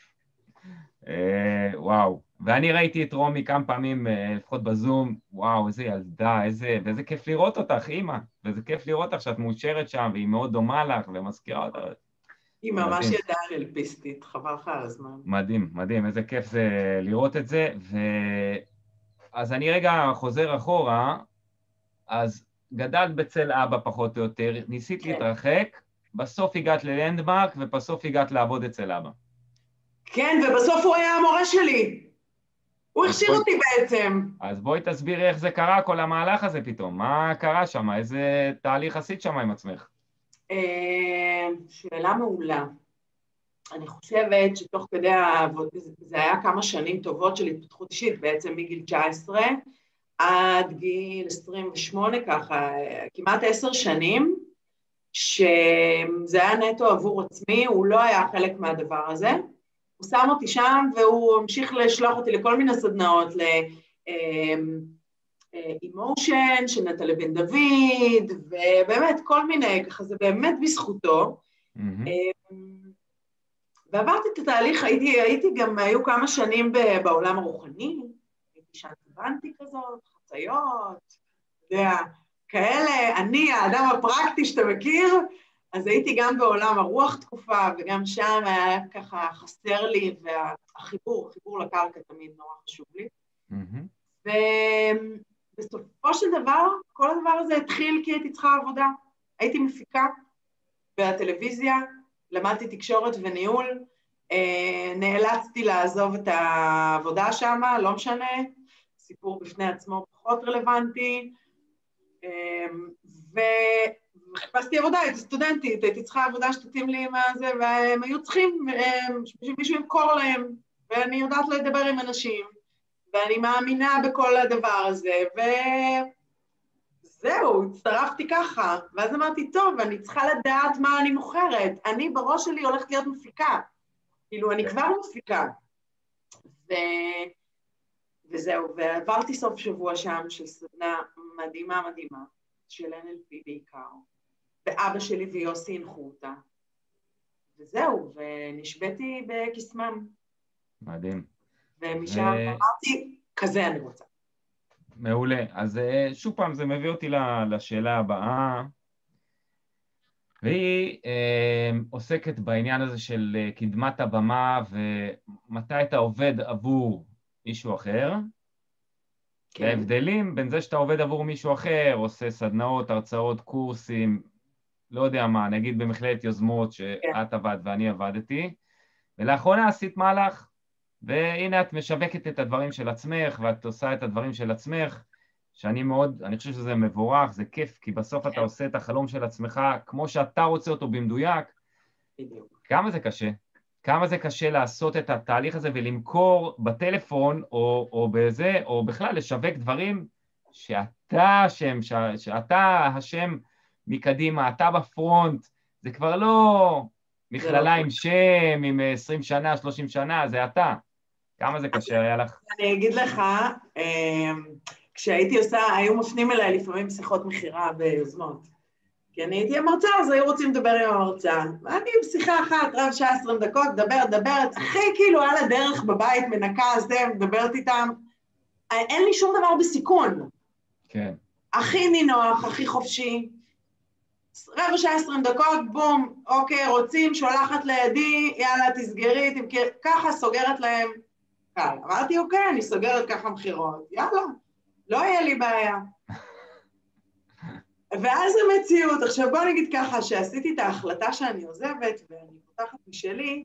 אה, וואו. ואני ראיתי את רומי כמה פעמים, אה, לפחות בזום, וואו, איזה ילדה, איזה, ואיזה כיף לראות אותך, אימא. ואיזה כיף לראות אותך שאת מאושרת שם, והיא מאוד דומה לך, ומזכירה אותך. היא ממש ידעה אלפיסטית, חבל לך על הזמן. מדהים, מדהים, איזה כיף זה לראות את זה. ו... אז אני רגע חוזר אחורה, אז גדלת בצל אבא פחות או יותר, ניסית כן. להתרחק, בסוף הגעת ללנדמרק ובסוף הגעת לעבוד אצל אבא. כן, ובסוף הוא היה המורה שלי. הוא הכשיר בואי... אותי בעצם. אז בואי תסבירי איך זה קרה, כל המהלך הזה פתאום. מה קרה שם? איזה תהליך עשית שם עם עצמך? אה, שאלה מעולה. אני חושבת שתוך כדי העבוד, זה היה כמה שנים טובות של התפתחות אישית, בעצם מגיל 19 עד גיל 28 ככה, כמעט עשר שנים, שזה היה נטו עבור עצמי, הוא לא היה חלק מהדבר הזה. הוא שם אותי שם והוא המשיך לשלוח אותי לכל מיני סדנאות, לאימושן אמ, של נטלי בן דוד, ובאמת כל מיני, ככה זה באמת בזכותו. Mm-hmm. ועברתי את התהליך, הייתי, הייתי גם, היו כמה שנים בעולם הרוחני, הייתי שעטבנתי כזאת, חציות, אתה יודע, כאלה, אני, האדם הפרקטי שאתה מכיר, אז הייתי גם בעולם הרוח תקופה, וגם שם היה ככה חסר לי, והחיבור, חיבור לקרקע תמיד נורא חשוב לי. Mm-hmm. ובסופו של דבר, כל הדבר הזה התחיל כי הייתי צריכה עבודה. הייתי מפיקה, והטלוויזיה, למדתי תקשורת וניהול, אה, נאלצתי לעזוב את העבודה שם, לא משנה, סיפור בפני עצמו פחות רלוונטי, אה, וחיפשתי עבודה, הייתי סטודנטית, הייתי צריכה עבודה שתתאים לי עם הזה, והם היו צריכים שמישהו ימכור להם, ואני יודעת לדבר עם אנשים, ואני מאמינה בכל הדבר הזה, וזהו, הצטרפתי ככה. ואז אמרתי, טוב, אני צריכה לדעת מה אני מוכרת. אני בראש שלי הולכת להיות מפיקה. כאילו, אני כבר מפיקה. ו... וזהו, ועברתי סוף שבוע שם של סדנה מדהימה מדהימה, של NLP בעיקר, ואבא שלי ויוסי הנחו אותה. וזהו, ונשבתי בקסמם. מדהים. ומשם ו... אמרתי, כזה אני רוצה. מעולה. אז אה, שוב פעם, זה מביא אותי לשאלה הבאה, והיא אה, עוסקת בעניין הזה של אה, קדמת הבמה ומתי אתה עובד עבור מישהו אחר, כן. וההבדלים בין זה שאתה עובד עבור מישהו אחר, עושה סדנאות, הרצאות, קורסים, לא יודע מה, נגיד במכללת יוזמות שאת כן. עבדת ואני עבדתי, ולאחרונה עשית מהלך והנה את משווקת את הדברים של עצמך, ואת עושה את הדברים של עצמך, שאני מאוד, אני חושב שזה מבורך, זה כיף, כי בסוף אתה כן. עושה את החלום של עצמך כמו שאתה רוצה אותו במדויק. בדיוק. כמה זה קשה? כמה זה קשה לעשות את התהליך הזה ולמכור בטלפון או, או בזה, או בכלל לשווק דברים שאתה אשם, שאתה השם מקדימה, אתה בפרונט, זה כבר לא מכללה לא עם שם, עם 20 שנה, 30 שנה, זה אתה. כמה זה קשה היה לך? אני אגיד לך, אמ, כשהייתי עושה, היו מפנים אליי לפעמים שיחות מכירה ביוזמות. כי אני הייתי המרצה, אז היו רוצים לדבר עם המרצה. ואני עם שיחה אחת, רב שעה עשרים דקות, מדברת, מדברת, הכי כאילו על הדרך בבית, מנקה, זה, מדברת איתם. אין לי שום דבר בסיכון. כן. הכי נינוח, הכי חופשי. רבע שעה עשרים דקות, בום, אוקיי, רוצים, שולחת לידי, יאללה, תסגרי, תמכר, ככה סוגרת להם קל. אמרתי, אוקיי, אני סוגרת ככה מכירות, יאללה, לא יהיה לי בעיה. ואז המציאות, עכשיו בוא נגיד ככה, שעשיתי את ההחלטה שאני עוזבת ואני פותחת משלי,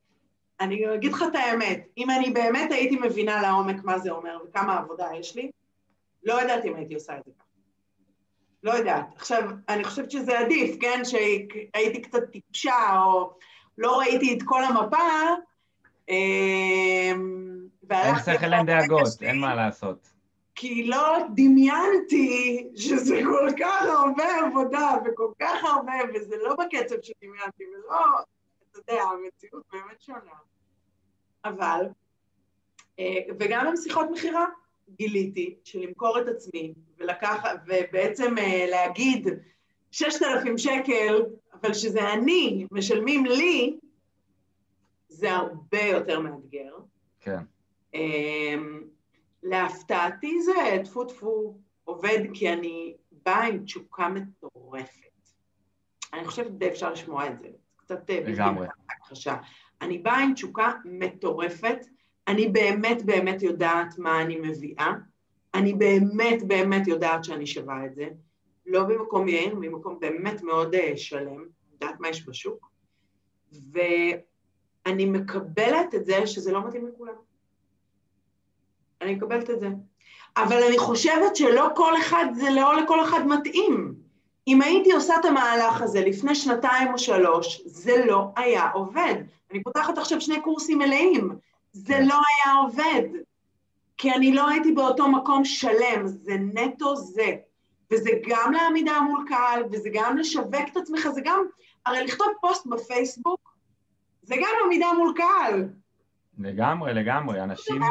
אני אגיד לך את האמת, אם אני באמת הייתי מבינה לעומק מה זה אומר וכמה עבודה יש לי, לא יודעת אם הייתי עושה את זה ככה. לא יודעת. עכשיו, אני חושבת שזה עדיף, כן, שהייתי קצת טיפשה או לא ראיתי את כל המפה, אמ, אין שכל אין דאגות, אין מה לעשות. כי לא דמיינתי שזה כל כך הרבה עבודה וכל כך הרבה, וזה לא בקצב שדמיינתי, ולא, אתה יודע, המציאות באמת שונה. אבל, אה, וגם עם שיחות מכירה, גיליתי שלמכור את עצמי ולקחת, ובעצם אה, להגיד ששת אלפים שקל, אבל שזה אני, משלמים לי, זה הרבה יותר מאתגר. כן. אמ, להפתעתי זה טפו טפו עובד כי אני באה עם תשוקה מטורפת. אני חושבת די אפשר לשמוע את זה, קצת... אה, לגמרי. אני באה עם תשוקה מטורפת, אני באמת באמת יודעת מה אני מביאה, אני באמת באמת יודעת שאני שווה את זה, לא במקום יאיר, ממקום באמת מאוד uh, שלם, יודעת מה יש בשוק, ואני מקבלת את זה שזה לא מתאים לכולם. אני מקבלת את זה. אבל אני חושבת שלא כל אחד, זה לא לכל אחד מתאים. אם הייתי עושה את המהלך הזה לפני שנתיים או שלוש, זה לא היה עובד. אני פותחת עכשיו שני קורסים מלאים, זה. לא היה עובד. כי אני לא הייתי באותו מקום שלם, זה נטו זה. וזה גם לעמידה מול קהל, וזה גם לשווק את עצמך, זה גם, הרי לכתוב פוסט בפייסבוק, זה גם עמידה מול קהל. לגמרי, לגמרי. אנשים,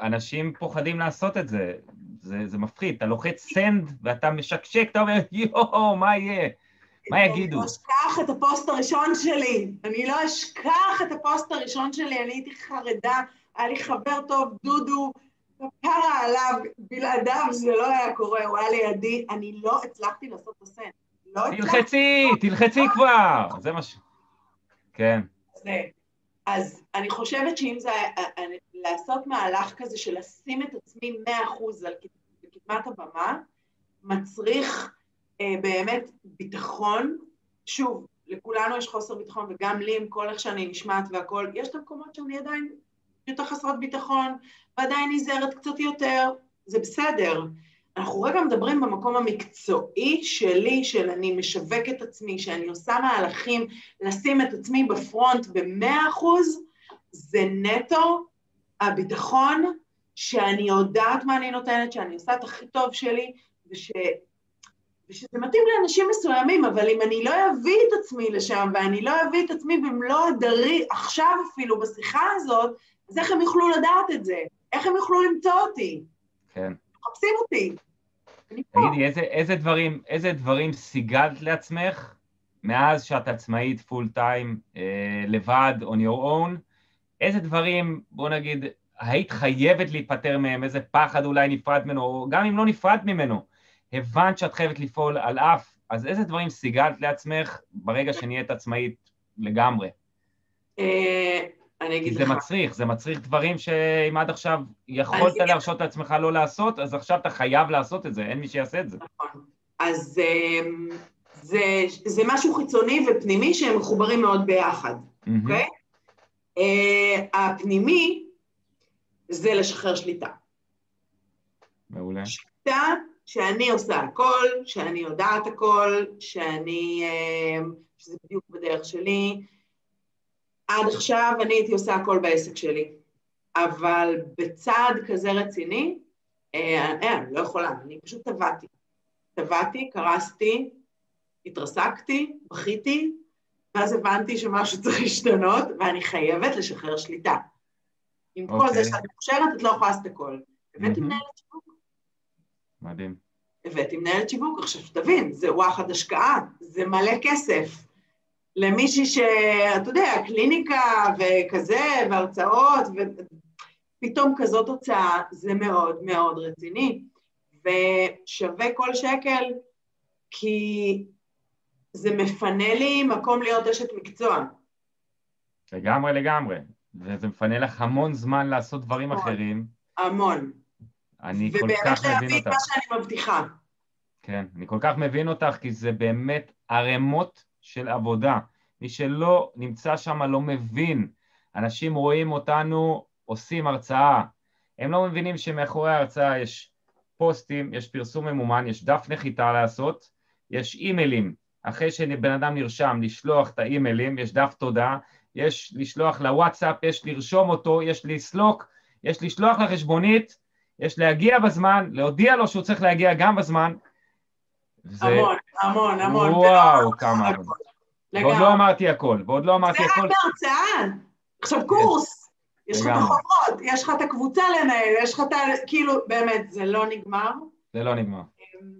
אנשים פוחדים לעשות את זה. זה, זה מפחיד. אתה לוחץ send ואתה משקשק, אתה אומר, יואו, מה יהיה? מה יגידו? אני לא אשכח את הפוסט הראשון שלי. אני לא אשכח את הפוסט הראשון שלי, אני הייתי חרדה, היה לי חבר טוב, דודו, כפרה עליו, בלעדיו זה לא היה קורה, הוא היה לידי, אני לא הצלחתי לעשות את הסנד. לא תלחצי, תלחצי כבר, זה מה ש... כן. זה. אז אני חושבת שאם זה, אה, אה, לעשות מהלך כזה של לשים את עצמי מאה אחוז על קדמת הבמה, מצריך אה, באמת ביטחון, שוב, לכולנו יש חוסר ביטחון, וגם לי עם כל איך שאני נשמעת והכל, יש את המקומות שאני עדיין יותר חסרת ביטחון, ועדיין נזהרת קצת יותר, זה בסדר. אנחנו רגע מדברים במקום המקצועי שלי, של אני משווק את עצמי, שאני עושה מהלכים לשים את עצמי בפרונט במאה אחוז, זה נטו הביטחון שאני יודעת מה אני נותנת, שאני עושה את הכי טוב שלי, וש... ושזה מתאים לאנשים מסוימים, אבל אם אני לא אביא את עצמי לשם, ואני לא אביא את עצמי במלוא הדרי, עכשיו אפילו בשיחה הזאת, אז איך הם יוכלו לדעת את זה? איך הם יוכלו למצוא אותי? כן. מחפשים אותי. תגידי, איזה, איזה, דברים, איזה דברים סיגלת לעצמך מאז שאת עצמאית פול טיים, אה, לבד, on your own? איזה דברים, בוא נגיד, היית חייבת להיפטר מהם, איזה פחד אולי נפרד ממנו, או גם אם לא נפרד ממנו, הבנת שאת חייבת לפעול על אף, אז איזה דברים סיגלת לעצמך ברגע שנהיית עצמאית לגמרי? אה, אני אגיד לך. זה מצריך, זה מצריך דברים שאם עד עכשיו יכולת להרשות לעצמך לא לעשות, אז עכשיו אתה חייב לעשות את זה, אין מי שיעשה את זה. נכון. אז אמ, זה, זה משהו חיצוני ופנימי שהם מחוברים מאוד ביחד, אוקיי? Mm-hmm. Okay? Uh, הפנימי זה לשחרר שליטה. מעולה. שליטה שאני עושה הכל, שאני יודעת הכל, שאני, אמ, שזה בדיוק בדרך שלי, עד עכשיו אני הייתי עושה הכל בעסק שלי, אבל בצעד כזה רציני, אה, אה, אני לא יכולה, אני פשוט טבעתי. טבעתי, קרסתי, התרסקתי, בכיתי, ואז הבנתי שמשהו צריך להשתנות, ואני חייבת לשחרר שליטה. עם okay. כל זה אוקיי. שאת מוכשרת, את לא יכולה לעשות הכל. הבאתי מנהלת שיווק. מדהים. הבאתי מנהלת שיווק, עכשיו שתבין, זה וואחד השקעה, זה מלא כסף. למישהי שאתה יודע, קליניקה וכזה, והרצאות, ופתאום כזאת הוצאה, זה מאוד מאוד רציני, ושווה כל שקל, כי זה מפנה לי מקום להיות אשת מקצוע. לגמרי לגמרי, וזה מפנה לך המון זמן לעשות דברים המון, אחרים. המון. אני כל כך מבין אותך. ובאמת להביא את מה שאני מבטיחה. כן, אני כל כך מבין אותך, כי זה באמת ערימות של עבודה. מי שלא נמצא שם לא מבין. אנשים רואים אותנו עושים הרצאה. הם לא מבינים שמאחורי ההרצאה יש פוסטים, יש פרסום ממומן, יש דף נחיתה לעשות, יש אימיילים. אחרי שבן אדם נרשם, לשלוח את האימיילים, יש דף תודה, יש לשלוח לוואטסאפ, יש לרשום אותו, יש לסלוק, יש לשלוח לחשבונית, יש להגיע בזמן, להודיע לו שהוא צריך להגיע גם בזמן. זה... המון, המון, המון. וואו, כמה עבודה. ועוד לא אמרתי הכל, ועוד לא אמרתי הכל. זה רק בהרצאה. עכשיו קורס, יש לך את החוברות, יש לך את הקבוצה לנהל, יש לך את ה... כאילו, באמת, זה לא נגמר. זה לא נגמר. אמ,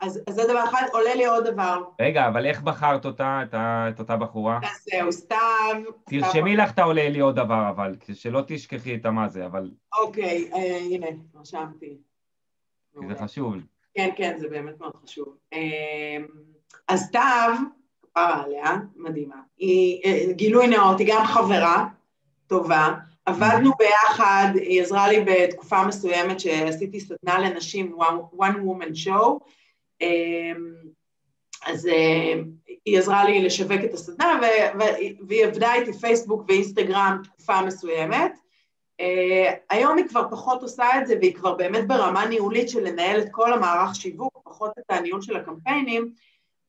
אז, אז זה דבר אחד, עולה לי עוד דבר. רגע, אבל איך בחרת אותה, את, אותה בחורה? אז זהו, סתיו. תרשמי לך את העולה לי עוד דבר, אבל, שלא תשכחי את המה זה, אבל... אוקיי, אה, הנה, רשמתי. זה חשוב. כן, כן, זה באמת מאוד חשוב. אה, אז סתיו, כפרה עליה, מדהימה. היא, אה, גילוי נאות, היא גם חברה טובה, עבדנו ביחד, היא עזרה לי בתקופה מסוימת שעשיתי סדנה לנשים, one woman show, אמ, אז אה, היא עזרה לי לשווק את הסדנה, והיא עבדה איתי פייסבוק ואינסטגרם תקופה מסוימת. אה, היום היא כבר פחות עושה את זה, והיא כבר באמת ברמה ניהולית של לנהל את כל המערך שיווק, פחות את הניהול של הקמפיינים,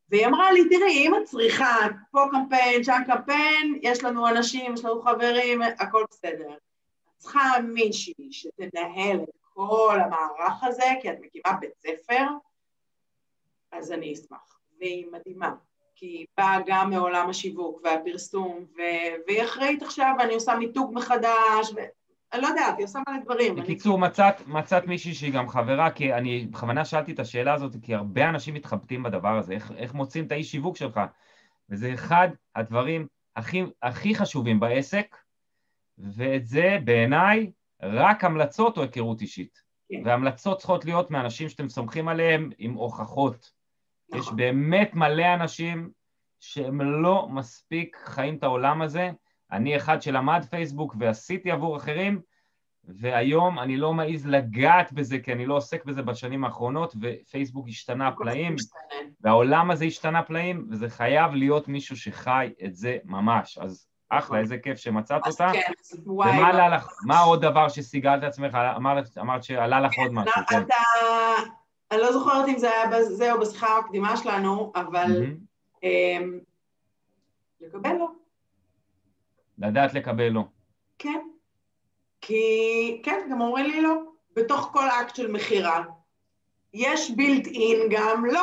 והיא אמרה לי, תראי, אם את צריכה פה קמפיין, שם קמפיין, יש לנו אנשים, יש לנו חברים, הכל בסדר. את צריכה מישהי שתנהל את כל המערך הזה, כי את מקימה בית ספר, אז אני אשמח. והיא מדהימה, כי היא באה גם מעולם השיווק והפרסום, ו- והיא אחראית עכשיו, ואני עושה מיתוג מחדש, ו... אני לא יודעת, היא עושה מלא דברים. בקיצור, אני... מצאת, מצאת מישהי שהיא גם חברה, כי אני בכוונה שאלתי את השאלה הזאת, כי הרבה אנשים מתחבטים בדבר הזה, איך, איך מוצאים את האיש שיווק שלך? וזה אחד הדברים הכי, הכי חשובים בעסק, ואת זה בעיניי רק המלצות או היכרות אישית. כן. והמלצות צריכות להיות מאנשים שאתם סומכים עליהם עם הוכחות. נכון. יש באמת מלא אנשים שהם לא מספיק חיים את העולם הזה, אני אחד שלמד פייסבוק ועשיתי עבור אחרים, והיום אני לא מעז לגעת בזה, כי אני לא עוסק בזה בשנים האחרונות, ופייסבוק השתנה פלאים, והעולם הזה השתנה פלאים, וזה חייב להיות מישהו שחי את זה ממש. אז אחלה, איזה כיף שמצאת אותה. כן, ומה עלה לך, מה עוד דבר שסיגלת עצמך, אמרת, אמרת שעלה לך עוד משהו, כן. אתה, אני לא זוכרת אם זה היה בזה או בשיחה המקדימה שלנו, אבל אמ, לקבל לא. לדעת לקבל לא. כן. כי, כן, גם אומרים לי לא. בתוך כל אקט של מכירה, יש בילט אין גם לא.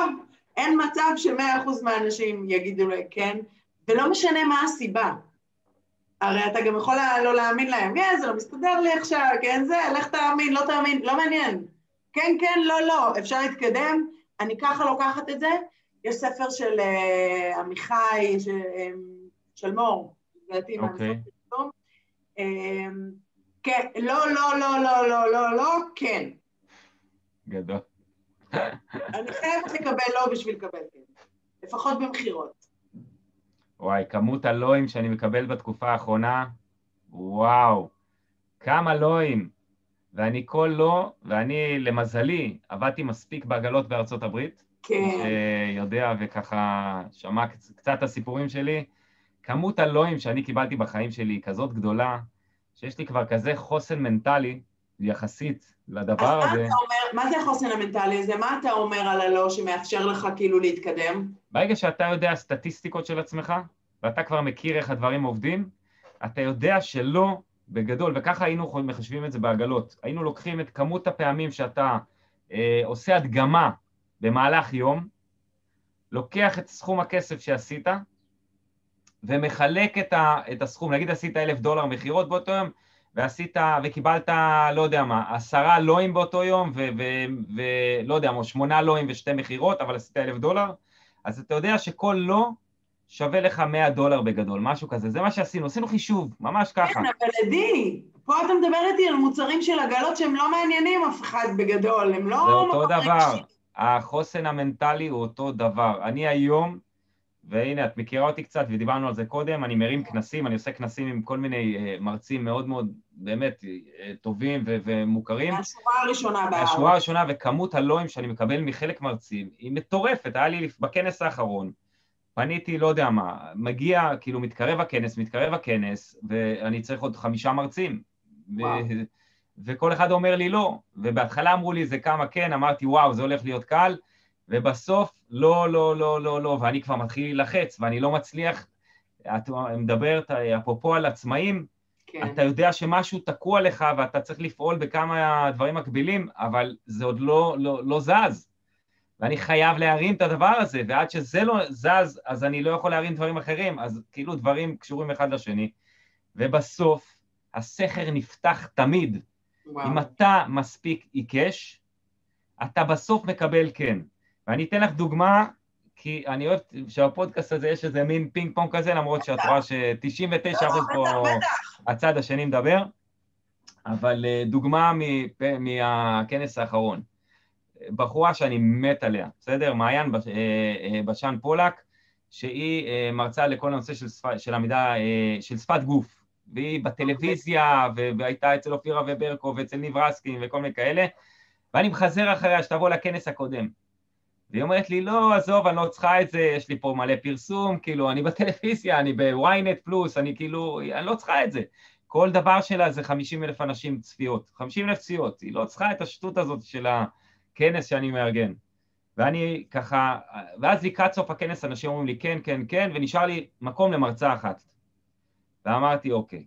אין מצב שמאה אחוז מהאנשים יגידו לי כן, ולא משנה מה הסיבה. הרי אתה גם יכול לא להאמין להם, כן, זה לא מסתדר לי עכשיו, כן, זה, לך תאמין, לא תאמין, לא מעניין. כן, כן, לא, לא, אפשר להתקדם, אני ככה לוקחת את זה. יש ספר של uh, עמיחי, של, um, של מור, לדעתי. מהנסות פרסום. כן, לא, לא, לא, לא, לא, לא, לא, כן. גדול. אני חייבת לקבל לא בשביל לקבל כן, לפחות במכירות. וואי, כמות הלואים שאני מקבל בתקופה האחרונה, וואו, כמה לואים. ואני כל לא, ואני למזלי עבדתי מספיק בעגלות בארצות הברית. כן. שיודע וככה שמע קצת את הסיפורים שלי. כמות הלואים שאני קיבלתי בחיים שלי היא כזאת גדולה, שיש לי כבר כזה חוסן מנטלי יחסית לדבר אז הזה. מה אתה אומר, מה זה החוסן המנטלי הזה? מה אתה אומר על הלא שמאפשר לך כאילו להתקדם? ברגע שאתה יודע סטטיסטיקות של עצמך, ואתה כבר מכיר איך הדברים עובדים, אתה יודע שלא בגדול, וככה היינו מחשבים את זה בעגלות. היינו לוקחים את כמות הפעמים שאתה אה, עושה הדגמה במהלך יום, לוקח את סכום הכסף שעשית, ומחלק את, ה, את הסכום, נגיד עשית אלף דולר מכירות באותו יום, ועשית, וקיבלת, לא יודע מה, עשרה לואים באותו יום, ולא יודע מה, שמונה לואים ושתי מכירות, אבל עשית אלף דולר, אז אתה יודע שכל לא שווה לך 100 דולר בגדול, משהו כזה. זה מה שעשינו, עשינו חישוב, ממש ככה. כן, אבל עדי, פה אתה מדבר איתי על מוצרים של עגלות שהם לא מעניינים אף אחד בגדול, הם לא... זה אותו דבר, החוסן המנטלי הוא אותו דבר. אני היום, והנה, את מכירה אותי קצת ודיברנו על זה קודם, אני מרים כנסים, אני עושה כנסים עם כל מיני uh, מרצים מאוד מאוד, באמת, uh, טובים ו- ומוכרים. מהשורה הראשונה בארץ. מהשורה הראשונה, וכמות הלואים שאני מקבל מחלק מרצים היא מטורפת. היה לי בכנס האחרון, פניתי, לא יודע מה, מגיע, כאילו מתקרב הכנס, מתקרב הכנס, ואני צריך עוד חמישה מרצים. וואו. ו- וכל אחד אומר לי לא, ובהתחלה אמרו לי זה כמה כן, אמרתי וואו, זה הולך להיות קל, ובסוף לא, לא, לא, לא, לא, ואני כבר מתחיל להילחץ, ואני לא מצליח, את מדברת אפרופו על עצמאים, כן. אתה יודע שמשהו תקוע לך ואתה צריך לפעול בכמה דברים מקבילים, אבל זה עוד לא, לא, לא זז. ואני חייב להרים את הדבר הזה, ועד שזה לא זז, אז אני לא יכול להרים דברים אחרים, אז כאילו דברים קשורים אחד לשני. ובסוף, הסכר נפתח תמיד. וואו. אם אתה מספיק עיקש, אתה בסוף מקבל כן. ואני אתן לך דוגמה, כי אני אוהב שבפודקאסט הזה יש איזה מין פינג פונג כזה, למרות שאת רואה ש-99% פה הצד השני מדבר, אבל אה, דוגמה מהכנס האחרון. בחורה שאני מת עליה, בסדר? מעיין אה, אה, בשן פולק, שהיא מרצה לכל הנושא של, שפ... של עמידה, של שפת גוף. והיא בטלוויזיה, והייתה אצל אופירה וברקו ואצל ניב רסקין וכל מיני כאלה, ואני מחזר אחריה שתבוא לכנס הקודם. והיא אומרת לי, לא, עזוב, אני לא צריכה את זה, יש לי פה מלא פרסום, כאילו, אני בטלוויזיה, אני בוויינט פלוס, אני כאילו, אני לא צריכה את זה. כל דבר שלה זה 50 אלף אנשים צפיות, 50 אלף צפיות, היא לא צריכה את השטות הזאת של הכנס שאני מארגן. ואני ככה, ואז לקראת סוף הכנס אנשים אומרים לי כן, כן, כן, ונשאר לי מקום למרצה אחת. ואמרתי, אוקיי,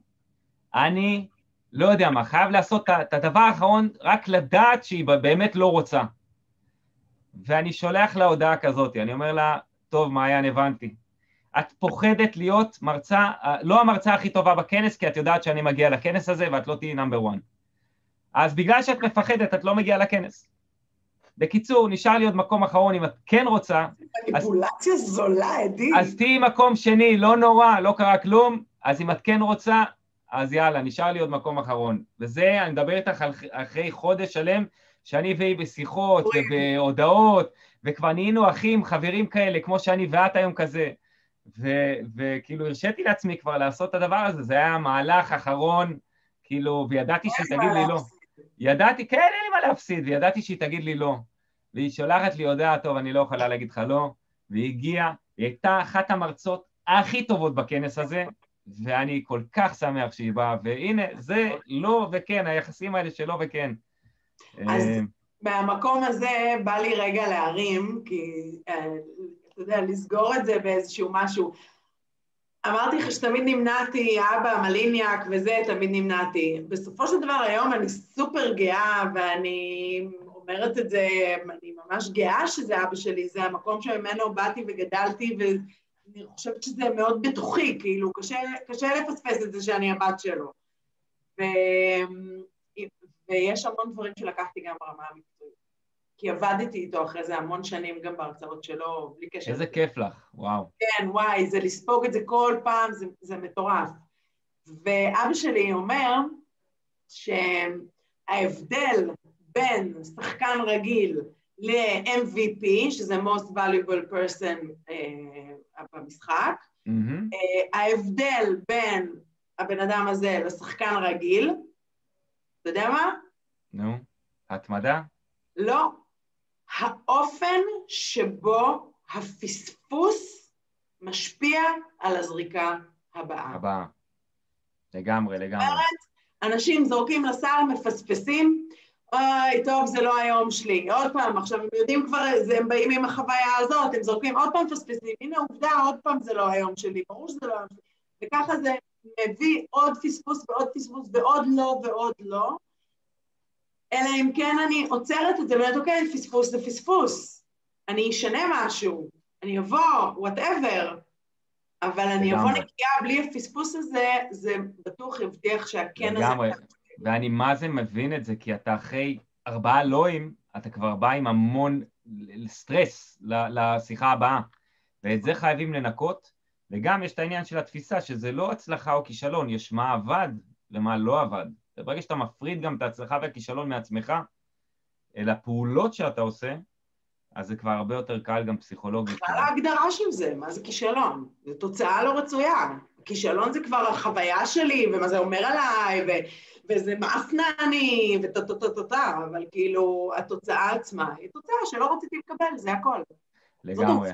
אני לא יודע מה, חייב לעשות את הדבר האחרון, רק לדעת שהיא באמת לא רוצה. ואני שולח לה הודעה כזאת, אני אומר לה, טוב, מעיין, הבנתי. את פוחדת להיות מרצה, לא המרצה הכי טובה בכנס, כי את יודעת שאני מגיע לכנס הזה ואת לא תהיי נאמבר 1. אז בגלל שאת מפחדת, את לא מגיעה לכנס. בקיצור, נשאר לי עוד מקום אחרון, אם את כן רוצה... מניפולציה אז, זולה, עדי. אז תהיי מקום שני, לא נורא, לא קרה כלום, אז אם את כן רוצה, אז יאללה, נשאר לי עוד מקום אחרון. וזה, אני מדבר איתך אחרי חודש שלם, שאני והיא בשיחות ובהודעות, וכבר נהיינו אחים, חברים כאלה, כמו שאני ואת היום כזה. וכאילו הרשיתי לעצמי כבר לעשות את הדבר הזה, זה היה מהלך אחרון, כאילו, וידעתי שהיא תגיד לי לא. ידעתי, כן, אין לי מה להפסיד, וידעתי שהיא תגיד לי לא. והיא שולחת לי הודעה, טוב, אני לא יכולה להגיד לך לא, והיא הגיעה, היא הייתה אחת המרצות הכי טובות בכנס הזה, ואני כל כך שמח שהיא באה, והנה, זה לא וכן, היחסים האלה של לא וכן. אז- אה, מהמקום הזה בא לי רגע להרים, כי אה, אתה יודע, לסגור את זה באיזשהו משהו. אמרתי לך שתמיד נמנעתי, אבא, מליניאק וזה, תמיד נמנעתי. בסופו של דבר היום אני סופר גאה, ואני אומרת את זה, אני ממש גאה שזה אבא שלי, זה המקום שממנו באתי וגדלתי, ואני חושבת שזה מאוד בתוכי, כאילו, קשה, קשה לפספס את זה שאני הבת שלו. ו... ויש המון דברים שלקחתי גם ברמה המקצועית. כי עבדתי איתו אחרי זה המון שנים גם בהרצאות שלו, בלי קשר. איזה כיף לך, וואו. כן, וואי, זה לספוג את זה כל פעם, זה, זה מטורף. ואבא שלי אומר שההבדל בין שחקן רגיל ל-MVP, שזה most valuable person אה, במשחק, מהמם. אה, ההבדל בין הבן אדם הזה לשחקן רגיל, אתה יודע מה? נו, התמדה? לא. האופן שבו הפספוס משפיע על הזריקה הבאה. הבאה. לגמרי, לגמרי. אנשים זורקים לסל, מפספסים, אוי, טוב, זה לא היום שלי. עוד פעם, עכשיו הם יודעים כבר, הם באים עם החוויה הזאת, הם זורקים עוד פעם מפספסים, הנה עובדה, עוד פעם זה לא היום שלי, ברור שזה לא היום שלי. וככה זה מביא עוד פספוס ועוד פספוס ועוד לא ועוד לא. אלא אם כן אני עוצרת את זה ואומרת, אוקיי, פספוס זה פספוס. אני אשנה משהו, אני אבוא, whatever, אבל אני אבוא. נקייה בלי הפספוס הזה, זה בטוח יבטיח שהכן הזה... לגמרי. ואני מה זה מבין את זה, כי אתה אחרי ארבעה לאווים, אתה כבר בא עם המון סטרס לשיחה הבאה. ואת זה חייבים לנקות, וגם יש את העניין של התפיסה, שזה לא הצלחה או כישלון, יש מה עבד ומה לא עבד. וברגע שאתה מפריד גם את ההצלחה והכישלון מעצמך, אל הפעולות שאתה עושה, אז זה כבר הרבה יותר קל גם פסיכולוגית. בכלל ההגדרה של זה, מה זה כישלון? זו תוצאה לא רצויה. כישלון זה כבר החוויה שלי, ומה זה אומר עליי, ו- וזה מאפנה אני, וטה-טה-טה-טה, אבל כאילו, התוצאה עצמה היא תוצאה שלא רציתי לקבל, זה הכל. לגמרי.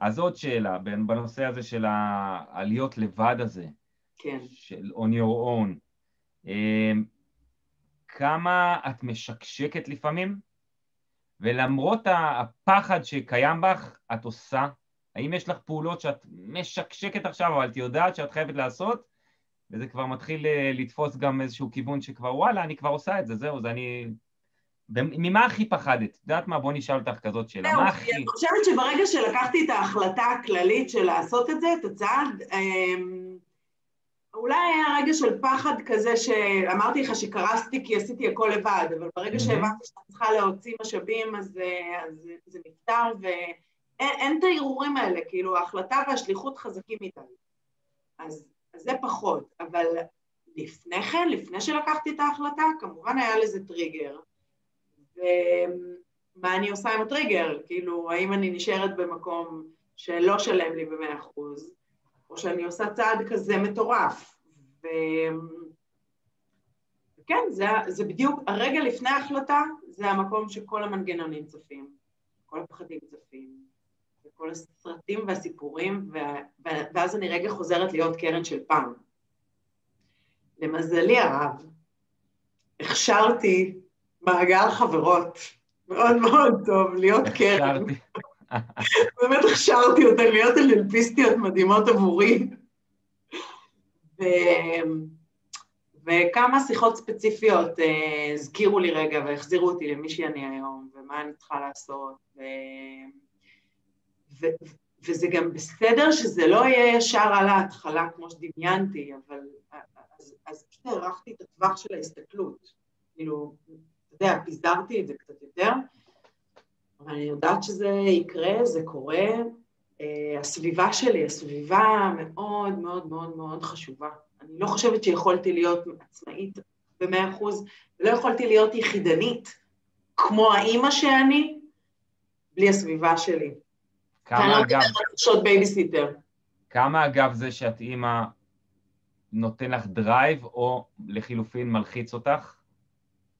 אז עוד שאלה, בנושא הזה של העליות לבד הזה, כן. של on your own, אמ, כמה את משקשקת לפעמים, ולמרות הפחד שקיים בך, את עושה? האם יש לך פעולות שאת משקשקת עכשיו, אבל את יודעת שאת חייבת לעשות, וזה כבר מתחיל אה, לתפוס גם איזשהו כיוון שכבר, וואלה, אני כבר עושה את זה, זהו, זה אני... ממה הכי פחדת? את יודעת מה? בוא נשאל אותך כזאת שאלה. מה כי הכי... אני חושבת שברגע שלקחתי את ההחלטה הכללית של לעשות את זה, את הצעד, אמ, אולי היה רגע של פחד כזה שאמרתי לך שקרסתי כי עשיתי הכל לבד, אבל ברגע. שהבנתי שאני צריכה להוציא משאבים, אז אה, אז זה- נפתר, ואין אין את הערעורים האלה, כאילו ההחלטה והשליחות חזקים. אז אז זה פחות, אבל לפני כן, לפני שלקחתי את ההחלטה, כמובן היה לזה טריגר. ומה אני עושה עם הטריגר? כאילו, האם אני נשארת במקום שלא שלם לי במאה אחוז, או שאני עושה צעד כזה מטורף. ו... וכן, זה, זה בדיוק, הרגע לפני ההחלטה, זה המקום שכל המנגנונים צפים, כל הפחדים צפים, וכל הסרטים והסיפורים, וה... ואז אני רגע חוזרת להיות קרן של פעם. למזלי הרב, הכשרתי מעגל חברות מאוד מאוד טוב, להיות קרן. באמת הכשרתי אותן להיות אלפיסטיות מדהימות עבורי. ו... וכמה שיחות ספציפיות אה, הזכירו לי רגע והחזירו אותי למי שאני היום, ומה אני צריכה לעשות. ו... ו... וזה גם בסדר שזה לא יהיה ישר על ההתחלה כמו שדמיינתי, אבל אז, אז פשוט הערכתי את הטווח של ההסתכלות. כאילו, יודע, פיזרתי את זה קצת יותר, אבל אני יודעת שזה יקרה, זה קורה. אה, הסביבה שלי, הסביבה מאוד מאוד מאוד מאוד חשובה. אני לא חושבת שיכולתי להיות עצמאית במאה אחוז, ולא יכולתי להיות יחידנית כמו האימא שאני, בלי הסביבה שלי. כמה אגב, שעות בייביסיטר. כמה אגב זה שאת אימא נותן לך drive, או לחילופין מלחיץ אותך?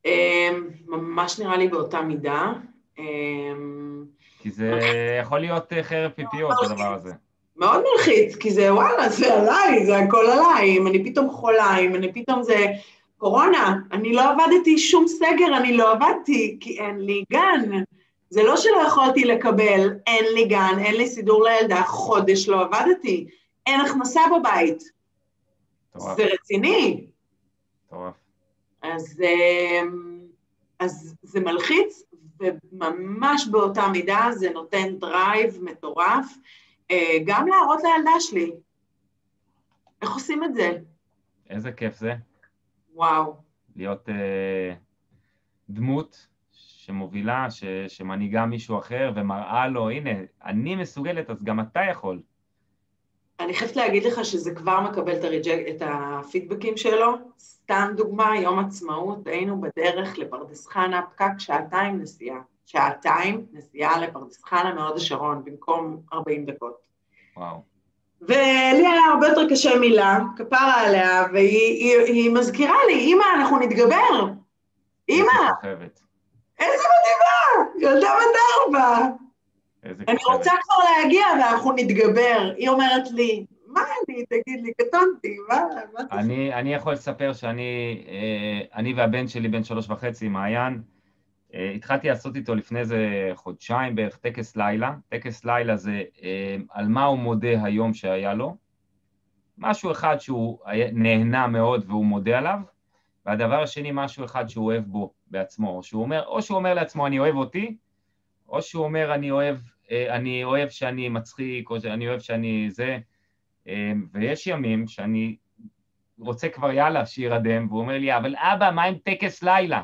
אמ, ממש נראה לי באותה מידה. אמ, כי זה יכול להיות אה, חרב פיפיות, הדבר הזה. מאוד מלחיץ, כי זה וואלה, זה עליי, זה הכל עליי, אם אני פתאום חולה, אם אני פתאום זה קורונה, אני לא עבדתי שום סגר, אני לא עבדתי, כי אין לי גן. זה לא שלא יכולתי לקבל, אין לי גן, אין לי סידור לילדה, חודש לא עבדתי, אין הכנסה בבית. זה רציני. אז, אמ, אז זה מלחיץ, וממש באותה מידה זה נותן drive מטורף, אה, גם להראות לילדה שלי. איך עושים את זה? איזה כיף זה. וואו. להיות אה, דמות שמובילה, ש, שמנהיגה מישהו אחר ומראה לו, הנה, אני מסוגלת, אז גם אתה יכול. אני חייבת להגיד לך שזה כבר מקבל את, הריג'ק, את הפידבקים שלו. סתם דוגמה, יום עצמאות, היינו בדרך לפרדס חנה, פקק שעתיים נסיעה. שעתיים נסיעה לפרדס חנה מהוד השרון, במקום 40 דקות. וואו. ולי היה הרבה יותר קשה מילה, כפרה עליה, והיא היא, היא מזכירה לי, אמא, אנחנו נתגבר. אמא, איזה מדהימה, ילדה בת ארבע. אני רוצה כבר להגיע ואנחנו נתגבר. היא אומרת לי, מה אני, תגיד לי, קטונתי, מה, מה אני, אני יכול לספר שאני, אה, אני והבן שלי, בן שלוש וחצי, מעיין, אה, התחלתי לעשות איתו לפני איזה חודשיים בערך טקס לילה. טקס לילה זה אה, על מה הוא מודה היום שהיה לו. משהו אחד שהוא נהנה מאוד והוא מודה עליו, והדבר השני, משהו אחד שהוא אוהב בו בעצמו, או שהוא אומר, או שהוא אומר לעצמו, אני אוהב אותי, או שהוא אומר, אני אוהב, אה, אני אוהב שאני מצחיק, או שאני אוהב שאני זה, ויש ימים שאני רוצה כבר יאללה, שירדם, והוא אומר לי, אבל אבא, מה עם טקס לילה?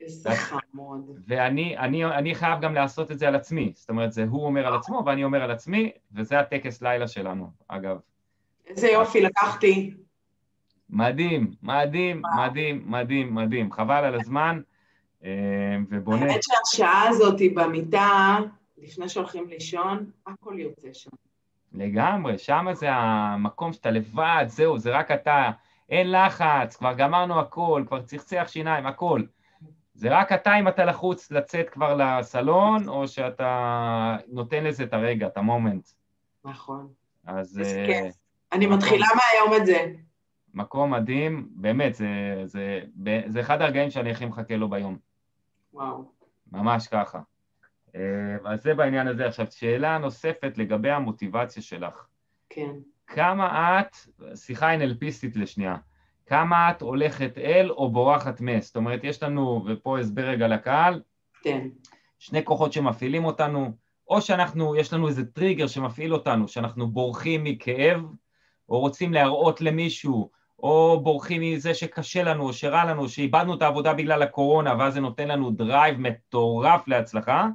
איזה חמוד. ואני אני, אני חייב גם לעשות את זה על עצמי. זאת אומרת, זה הוא אומר על עצמו ואני אומר על עצמי, וזה הטקס לילה שלנו, אגב. איזה יופי לקחתי. מדהים, מדהים, מדהים, מדהים, מדהים. חבל על הזמן, אה, ובונה. האמת שהשעה הזאת במיטה, לפני שהולכים לישון, הכל יוצא שם. לגמרי, שם זה המקום שאתה לבד, זהו, זה רק אתה, אין לחץ, כבר גמרנו הכל, כבר צחצח שיניים, הכל. זה רק אתה אם אתה לחוץ לצאת כבר לסלון, או שאתה נותן לזה את הרגע, את המומנט. נכון. אז... איזה אה, כיף. אני מתחילה מהיום את זה. מקום מדהים, באמת, זה, זה, זה אחד הרגעים שאני הכי מחכה לו ביום. וואו. ממש ככה. אה, אז זה בעניין הזה. עכשיו, שאלה נוספת לגבי המוטיבציה שלך. כן. כמה את, שיחה NLPיסטית לשנייה, כמה את הולכת אל או בורחת מ. זאת אומרת, יש לנו, ופה הסבר רגע לקהל, כן. שני כוחות שמפעילים אותנו, או שאנחנו, יש לנו איזה טריגר שמפעיל אותנו, שאנחנו בורחים מכאב, או רוצים להראות למישהו, או בורחים מזה שקשה לנו, או שרע לנו, שאיבדנו את העבודה בגלל הקורונה, ואז זה נותן לנו drive מטורף להצלחה,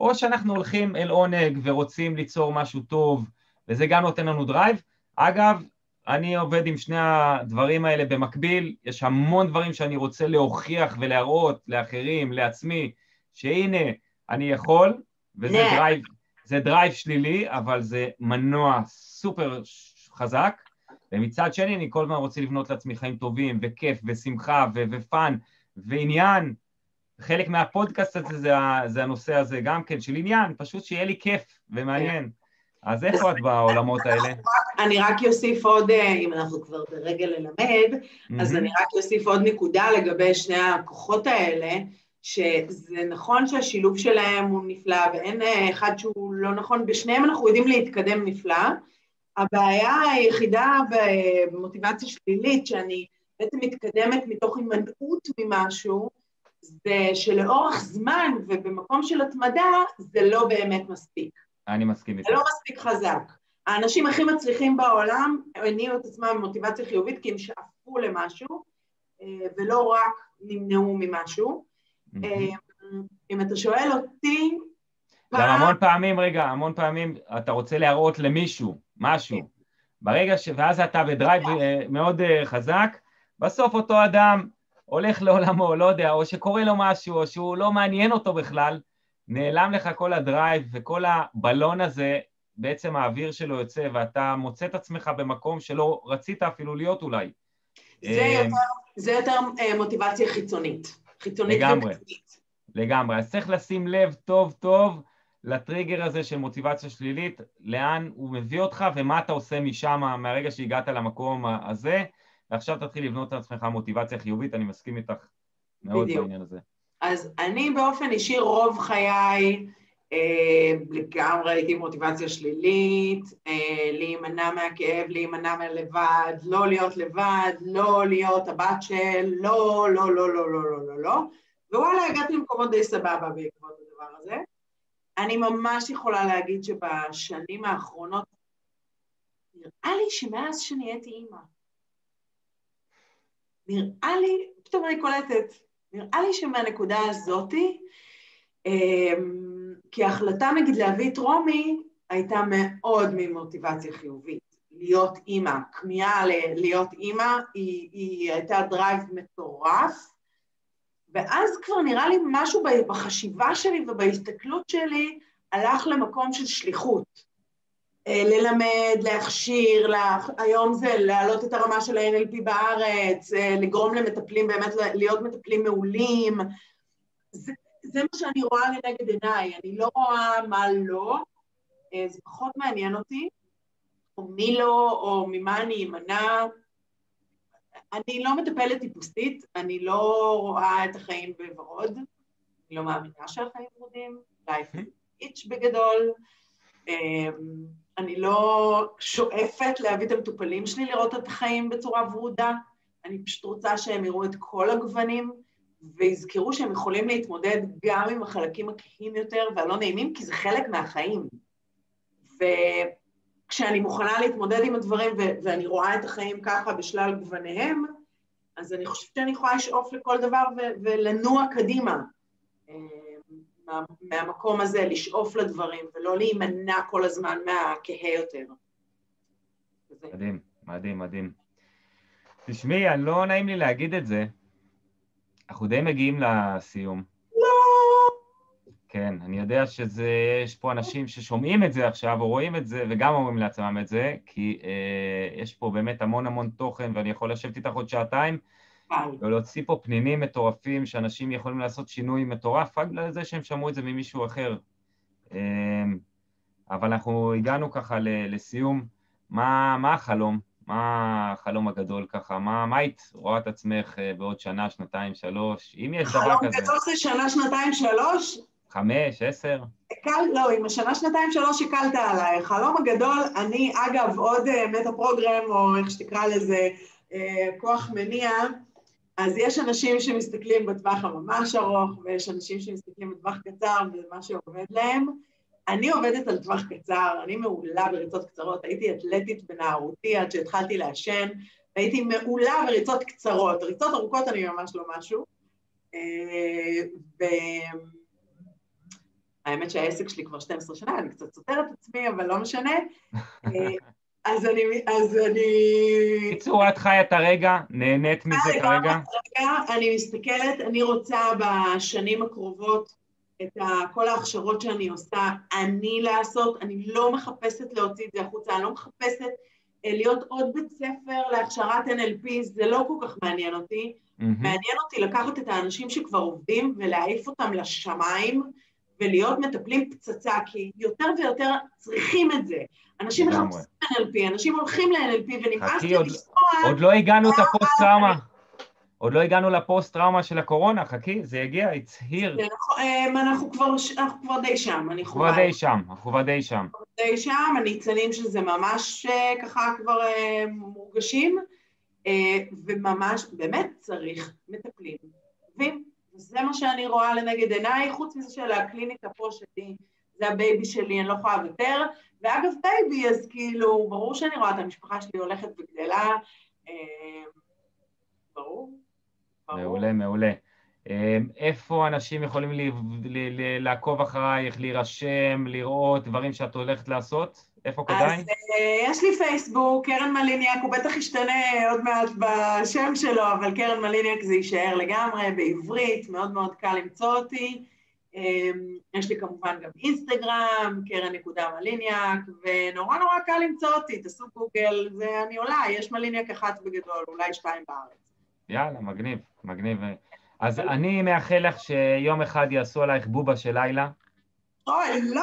או שאנחנו הולכים אל עונג ורוצים ליצור משהו טוב, וזה גם נותן לנו drive. אגב, אני עובד עם שני הדברים האלה במקביל, יש המון דברים שאני רוצה להוכיח ולהראות לאחרים, לעצמי, שהנה, אני יכול, וזה. drive, זה drive שלילי, אבל זה מנוע סופר חזק, ומצד שני אני כל הזמן רוצה לבנות לעצמי חיים טובים, וכיף, ושמחה, ו- ו fun, ועניין. חלק מהפודקאסט הזה זה, זה הנושא הזה גם כן, של עניין, פשוט שיהיה לי כיף ומעניין. אז איפה את בעולמות האלה? אני רק אוסיף עוד, אה, אם אנחנו כבר ברגע ללמד, אז אני רק אוסיף עוד נקודה לגבי שני הכוחות האלה, שזה נכון שהשילוב שלהם הוא נפלא ואין אה, אחד שהוא לא נכון, בשניהם אנחנו יודעים להתקדם נפלא. הבעיה היחידה במוטיבציה שלילית, שאני בעצם מתקדמת מתוך הימנעות ממשהו, זה שלאורך זמן ובמקום של התמדה זה לא באמת מספיק. אני מסכים איתך. זה לא מספיק חזק. האנשים הכי מצליחים בעולם הניעו את עצמם במוטיבציה חיובית כי הם שאפו למשהו אה, ולא רק נמנעו ממשהו. אה, אם אתה שואל אותי... גם המון פעמים, רגע, המון פעמים אתה רוצה להראות למישהו משהו. כן. ברגע ש... ואז אתה בדרייב אה, מאוד חזק, בסוף אותו אדם הולך לעולמו, לא יודע, או שקורה לו משהו, או שהוא לא מעניין אותו בכלל, נעלם לך כל הדרייב וכל הבלון הזה בעצם האוויר שלו יוצא ואתה מוצא את עצמך במקום שלא רצית אפילו להיות אולי. זה יותר, זה יותר מוטיבציה חיצונית. חיצונית לגמרי, ופנימית. לגמרי. אז צריך לשים לב טוב טוב לטריגר הזה של מוטיבציה שלילית, לאן הוא מביא אותך ומה אתה עושה משם מהרגע שהגעת למקום הזה, ועכשיו תתחיל לבנות לעצמך מוטיבציה חיובית, אני מסכים איתך מאוד בדיוק. בעניין הזה. אז אני באופן אישי רוב חיי אה, לגמרי הייתי מוטיבציה שלילית, אה, להימנע מהכאב, להימנע מהלבד, לא להיות לבד, לא להיות הבת של, לא, לא, לא, לא, לא, לא, לא, לא, ווואלה, הגעתי למקומות די סבבה בעקבות הדבר הזה. אני ממש יכולה להגיד שבשנים האחרונות, נראה לי שמאז שנהייתי אימא, נראה לי, פתאום אני קולטת, נראה לי שמהנקודה הזאתי, כי ההחלטה נגיד להביא את רומי הייתה מאוד ממוטיבציה חיובית. להיות אימא, כמיהה להיות אימא, היא, היא הייתה drive מטורף, ואז כבר נראה לי משהו בחשיבה שלי ובהסתכלות שלי הלך למקום של שליחות. אה, ללמד, להכשיר, לה... היום זה להעלות את הרמה של ה-NLP בארץ, אה, לגרום למטפלים באמת להיות מטפלים מעולים. זה, זה מה שאני רואה לנגד עיניי, אני לא רואה מה לא, אה, זה פחות מעניין אותי, או מי לא, או ממה אני אמנע. אני לא מטפלת טיפוסית, אני לא רואה את החיים בוורוד, אני לא מאמינה שהחיים ורודים, life איץ' בגדול. אמ, אני לא שואפת להביא את המטופלים שלי לראות את החיים בצורה ורודה, אני פשוט רוצה שהם יראו את כל הגוונים, ויזכרו שהם יכולים להתמודד גם עם החלקים הכהים יותר והלא נעימים, כי זה חלק מהחיים. וכשאני מוכנה להתמודד עם הדברים ו- ואני רואה את החיים ככה בשלל גווניהם, אז אני חושבת שאני יכולה לשאוף לכל דבר ו- ולנוע קדימה. אה, מה- מהמקום הזה, לשאוף לדברים, ולא להימנע כל הזמן מהכהה יותר. מדהים, מדהים, מדהים. תשמעי, לא נעים לי להגיד את זה, אנחנו די מגיעים לסיום. כן, אני יודע שיש פה אנשים ששומעים את זה עכשיו, או רואים את זה, וגם אומרים לעצמם את זה, כי אה, יש פה באמת המון המון תוכן, ואני יכול לשבת איתך עוד שעתיים, ולהוציא פה פנינים מטורפים, שאנשים יכולים לעשות שינוי מטורף, רק בגלל זה שהם שמעו את זה ממישהו אחר. אה, אבל אנחנו הגענו ככה לסיום. מה, מה החלום? מה החלום הגדול ככה? מה, מה היית רואה את עצמך אה, בעוד שנה, שנתיים, שלוש? אם יש דבר כזה. חלום גדול זה שנה, שנתיים, שלוש? חמש, עשר? הקל, לא, עם השנה, שנתיים, שלוש הקלת עליי. חלום הגדול, אני, אגב, עוד מטה אה, פרוגרם, או איך שתקרא לזה, אה, כוח מניע, אז יש אנשים שמסתכלים בטווח הממש ארוך, ויש אנשים שמסתכלים בטווח קצר, וזה מה שעובד להם. אני עובדת על טווח קצר, אני מעולה בריצות קצרות, הייתי אתלטית בנערותי עד שהתחלתי לעשן, והייתי מעולה בריצות קצרות, ריצות ארוכות אני ממש לא משהו. והאמת שהעסק שלי כבר 12 שנה, אני קצת סותרת את עצמי, אבל לא משנה. אז אני... אז אני... בקיצור, את חיה את הרגע, נהנית מזה כרגע? אני מסתכלת, אני רוצה בשנים הקרובות את כל ההכשרות שאני עושה, אני לעשות, אני לא מחפשת להוציא את זה החוצה, אני לא מחפשת אה, להיות עוד בית ספר להכשרת NLP, זה לא כל כך מעניין אותי. Mm-hmm. מעניין אותי לקחת את האנשים שכבר עובדים ולהעיף אותם לשמיים ולהיות מטפלים פצצה, כי יותר ויותר צריכים את זה. אנשים מחפשים NLP, אנשים הולכים ל-NLP ונמאס לי לשמוע... עוד לא הגענו את הפוסט-טראומה. עוד לא הגענו לפוסט-טראומה של הקורונה, חכי, זה יגיע, it's here. נכון, אמ, אנחנו כבר, אנחנו כבר די שם, אני חווה. כבר די שם, אנחנו כבר די שם. די שם, הניצנים של זה ממש אה, ככה כבר אה, מורגשים, אה, וממש, באמת צריך מטפלים וזה מה שאני רואה לנגד עיניי, חוץ מזה של הקליניקה פה שלי, זה ה baby שלי, אני לא יכולה לוותר, ואגב baby, אז כאילו, ברור שאני רואה את המשפחה שלי הולכת וגדלה, ברור. מעולה, מעולה. אמ, איפה אנשים יכולים לעקוב אחרייך, להירשם, לראות דברים שאת הולכת לעשות? איפה כדאי? אז uh, יש לי פייסבוק, קרן מליניאק, הוא בטח ישתנה עוד מעט בשם שלו, אבל קרן מליניאק זה יישאר לגמרי, בעברית, מאוד מאוד קל למצוא אותי. יש לי כמובן גם אינסטגרם, קרן נקודה מליניאק, ונורא נורא קל למצוא אותי, תעשו גוגל, זה אני עולה, יש מליניאק אחד בגדול, אולי שתיים בארץ. יאללה, מגניב, מגניב. אז אני מאחל לך שיום אחד יעשו עלייך בובה של לילה. אוי, לא!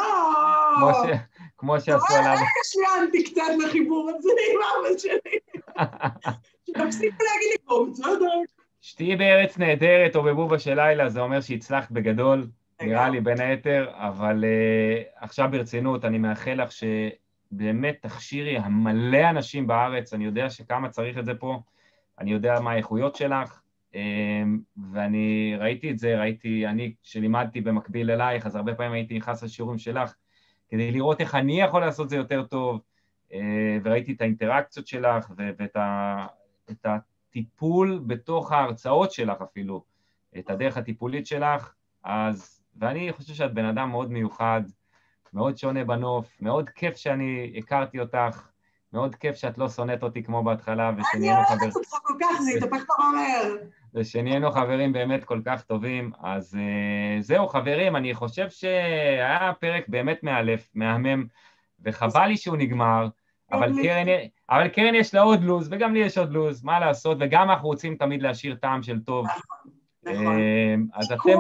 כמו, ש... כמו שעשו עליו. רגע שילמתי קצת לחיבור הזה עם אבא שלי. שתפסיקו להגיד לי פה, בסדר. שתהיי בארץ נהדרת או בבובה של לילה, זה אומר שהצלחת בגדול, נראה לי בין היתר, אבל uh, עכשיו ברצינות, אני מאחל לך שבאמת תכשירי המלא אנשים בארץ, אני יודע שכמה צריך את זה פה, אני יודע מה האיכויות שלך, ואני ראיתי את זה, ראיתי, אני, כשלימדתי במקביל אלייך, אז הרבה פעמים הייתי נכנס לשיעורים שלך, כדי לראות איך אני יכול לעשות את זה יותר טוב, uh, וראיתי את האינטראקציות שלך ואת ה... את הטיפול בתוך ההרצאות שלך אפילו, את הדרך הטיפולית שלך, אז, ואני חושב שאת בן אדם מאוד מיוחד, מאוד שונה בנוף, מאוד כיף שאני הכרתי אותך, מאוד כיף שאת לא שונאת אותי כמו בהתחלה, ושנהיינו חברים... אני אוהבת אותך כל כך, זה התהפך נורא מהר. ושנהיינו חברים באמת כל כך טובים. אז uh, זהו, חברים, אני חושב שהיה פרק באמת מאלף, מהמם, וחבל לי שהוא נגמר. אבל קרן, אבל קרן יש לה עוד לו"ז, וגם לי יש עוד לו"ז, מה לעשות, וגם אנחנו רוצים תמיד להשאיר טעם של טוב. נכון, נכון. אז אתם...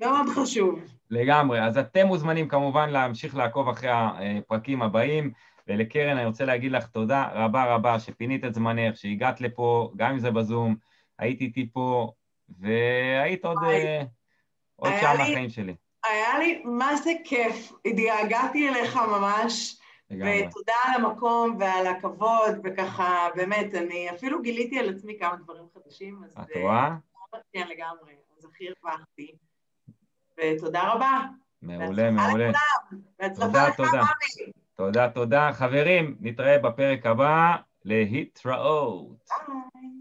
מאוד חשוב. לגמרי. אז אתם מוזמנים כמובן להמשיך לעקוב אחרי הפרקים הבאים, ולקרן אני רוצה להגיד לך תודה רבה רבה שפינית את זמנך, שהגעת לפה, גם אם זה בזום, היית איתי פה, והיית עוד, אה, עוד שעה מהחיים שלי. היה לי, מה זה כיף, התגעגעתי אליך ממש. ותודה על המקום ועל הכבוד, וככה, באמת, אני אפילו גיליתי על עצמי כמה דברים חדשים, אז... את רואה? כן, לגמרי, אז הכי הרווחתי. ותודה רבה. מעולה, מעולה. בהצלחה לכולם. תודה, תודה. תודה, תודה. חברים, נתראה בפרק הבא. להתראות. ביי.